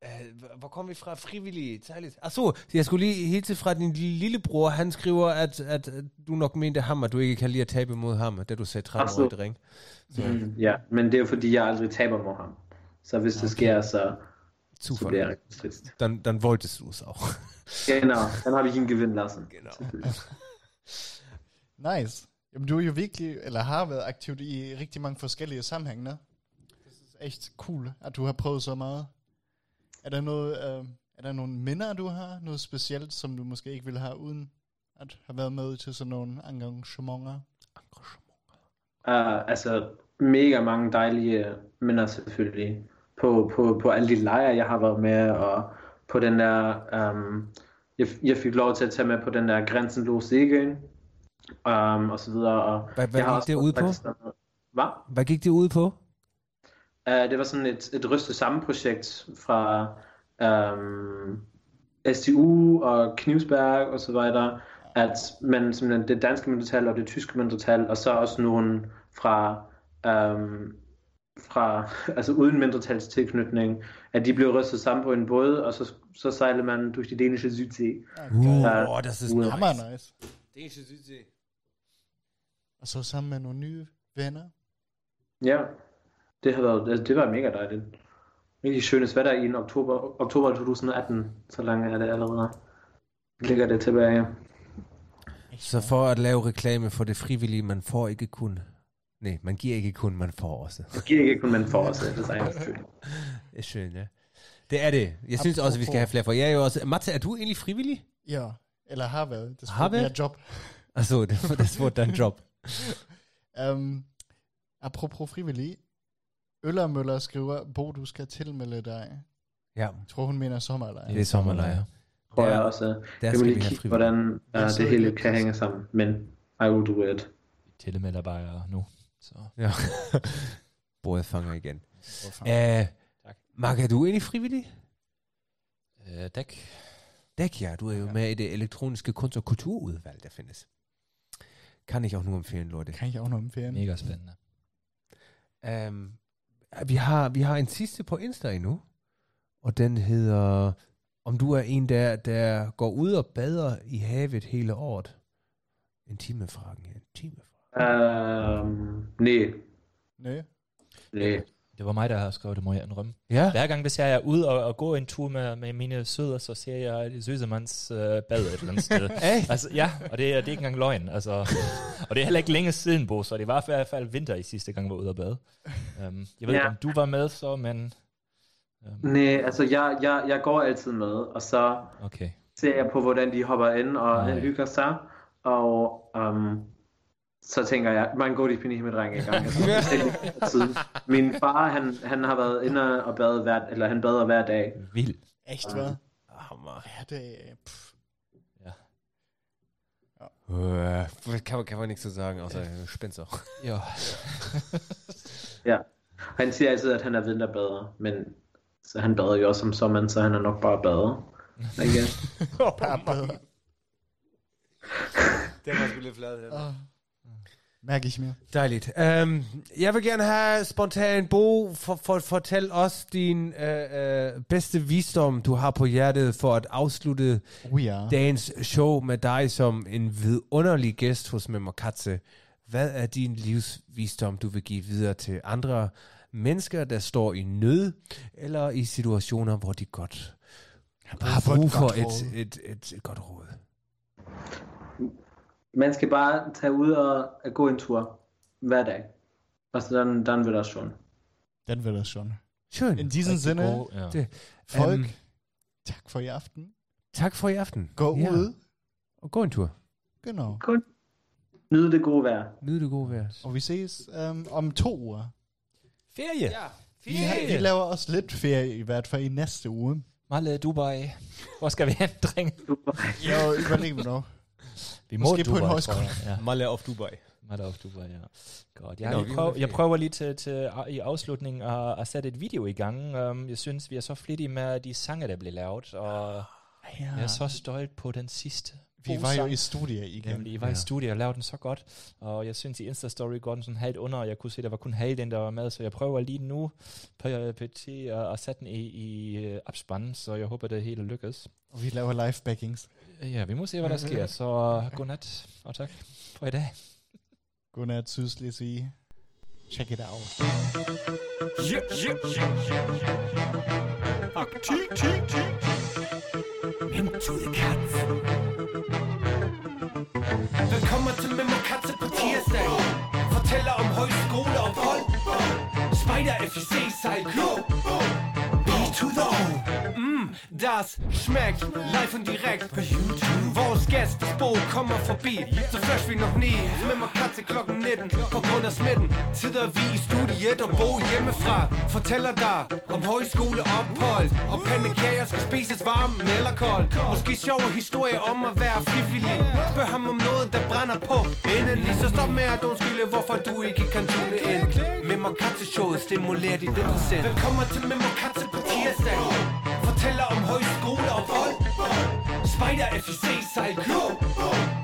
øh, hvor kom vi fra? Frivillige, særligt. Ach så, jeg skulle lige hilse fra din lillebror. Han skriver, at, at du nok mente ham, at du ikke kan lide at tabe mod ham, da du sagde 13 Ach så. år i dreng. Så, Mm, ja, men det er jo fordi, jeg aldrig taber mod ham. Så hvis det sker, så Zufall. trist. Dann, dann wolltest du es auch. Genau, dann habe ich ihn gewinnen lassen. Genau. Nice. Jamen, du er jo virkelig, eller har været aktiv i rigtig mange forskellige sammenhænge, ne? Det er echt cool, at du har prøvet så meget. Er der noget, øh, er der nogle minder, du har? Noget specielt, som du måske ikke ville have, uden at have været med til sådan nogle engagementer? Uh, altså, mega mange dejlige minder selvfølgelig. På, på, på alle de lejre, jeg har været med, og på den der... Um, jeg, jeg fik lov til at tage med på den der grænsenlås segeln, um, og så videre. Og Hvad- hvad jeg har gik det ud på? Hvad? Hvad gik det ud på? Uh, det var sådan et, et ryste sammen projekt fra um, STU og Knivsberg og så videre, at man simpelthen det danske mindretal og det tyske mindretal, og så også nogen fra, um, fra altså uden mindretalstilknytning, at de blev rystet sammen på en båd, og så, så sejlede man durch die dänische Südsee. Uh, Ja. oh, das ist Uh, nice. Hammer nice. Dänische Südsee. Og så sammen med nogle nye venner. Ja, det, har været, det, det var mega dejligt. rigtig skønnes wetter i en oktober, oktober 2018. Så langt er det allerede. Ligger det tilbage. Så for at lave reklame for det frivillige, man får ikke kun... Nej, man giver ikke kun, man får også. Det giver ikke kun, man får os. Det er selvfølgelig. Det er skønt, ja. Det er det. Jeg synes også, at vi skal have flere for. Jeg er jo også... Matte, er du egentlig frivillig? Ja, eller har været. Det Har været? job. Altså, det var das wurde dein job. Um, apropos frivillig. Øller Møller skriver, Bo, du skal tilmelde dig. Ja, Jeg tror, hun mener sommerlejr. det er sommerlejr. Tror jeg også. Der Jeg skal vi lige kigge, hvordan uh, det hele kan hænge sammen. Men I will do it. Tilmelder bare nu. Så. Ja. Både fanger igen. Uh, Tak. Mark, er du egentlig frivillig? Øh, dæk. Dæk, ja. Du er jo med i det elektroniske kunst- og kulturudvalg, der findes. Kan ich auch nur empfehlen, Leute. Kan jeg også noget om ferien? Mega spændende. Um, vi, har, vi har en sidste på Insta endnu, og den hedder, om du er en, der, der går ud og bader i havet hele året. En timefragen, en timefragen. Um, nej. Nej. Nej. Det var mig, der har skrevet det, må jeg indrømme. Ja, Hver gang, hvis jeg er ude og, og går en tur med, med mine sødder, så ser jeg Søsemands øh, bad et eller andet sted. Hey. altså, ja, og det, er- det er ikke engang løgn. Altså, og det er heller ikke længe siden, Bo, så det var i hvert fald vinter i sidste gang, jeg var ude og bade. Um, jeg ved Ja. ikke, om du var med så, men... Um, Nej, altså jeg, jeg, jeg går altid med, og så okay. ser jeg på, hvordan de hopper ind og Nej. hygger sig. Og um, så tænker jeg, man går de pinde med dreng i gang. Altså. Min far, han, han har været inde og badet hver, eller han bader hver dag. Vild. Echt hvad? Hammer. Ja, det er... Pff. Uh, kann, man, kann man nichts zu sagen, außer Spencer. Ja. Ja. Han siger altid, at han er vinterbader, men så han bader jo også om sommeren, så han er nok bare bader. Igen. Bare bedre. Den var sgu lidt flad. Oh. Mærker ikke mere. Dejligt. Um, jeg vil gerne have spontan Bo, for, for, fortæl os din uh, uh, bedste visdom, du har på hjertet for at afslutte Oh ja. dagens show med dig som en vidunderlig gæst hos Memmer Katze. Hvad er din livsvisdom, du vil give videre til andre mennesker, der står i nød, eller i situationer, hvor de godt har brug for et, et, et, et godt råd? Man skal bare tage ud og gå en tur hver dag. Altså, dann, dann wird das schon. Den vil jeg schon. Schön. In diesem Sinne, God, ja. Øhm, tak for i aften. Tak for i aften. Gå Ja. ud. Og gå en tur. Genau. Kun nyde det gode vejr. Nyd det gode vejr. Og vi ses um, om to uger. Ferie. Ja, Vi, har, vi laver også lidt ferie i hvert fald i næste uge. Malle, Dubai. Hvor skal vi hen, drenge? Jeg überlegen noch. Vi må Måske på en Dubai, højskole. Ja. Malle auf Dubai. Malle auf Dubai, ja. Godt. Jeg, jeg, prøver, jeg prøver lige til, til, i afslutningen at, at sætte et video i gang. Um, jeg synes, vi er så flittige med de sange, der bliver lavet, og Ja. jeg er så stolt på den sidste. Vi var jo i studiet igen. Jamen, I var Ja. i studiet og lavede den så godt, og jeg synes, i Insta-story går den sådan helt under, og jeg kunne se, der var kun halvdelen, der var med, så jeg prøver lige nu på PT at, at sætte den i, i øh, opspanden, så jeg håber, det hele lykkes. Og vi laver live backings. Ja, vi må se, hvad der sker, så godnat, og tak for i dag. Godnat, Sydslesvig. Check it out. Yep, yep, yep, yep. Aktiv, Into the cats. Velkommen til Memmer Katze på tirsdag. Fortæller om højskoleophold. Spider FEC sejlklub. B to the O. Mm, das schmeckt live und direkt på YouTube. Vores gæstesbo kommer forbi, så først vi nok ned. Memmer Katze klokken 19. På grund af smitten sidder vi i studiet og bo hjemmefra. Fortæller dig om højskoleophold. Og pandekager skal spises varm eller kold. Måske sjove historier om at være frivillig. Spørg ham om noget, der brænder på. Endelig så stop med at undskylde, hvorfor du ikke kan tune ind. Memmer Katze showet stimulerer dit indre sind. Velkommen til Memmer Katze på tirsdag. Fortæller om højskole og vold Spejder Spider sejl sejlklub.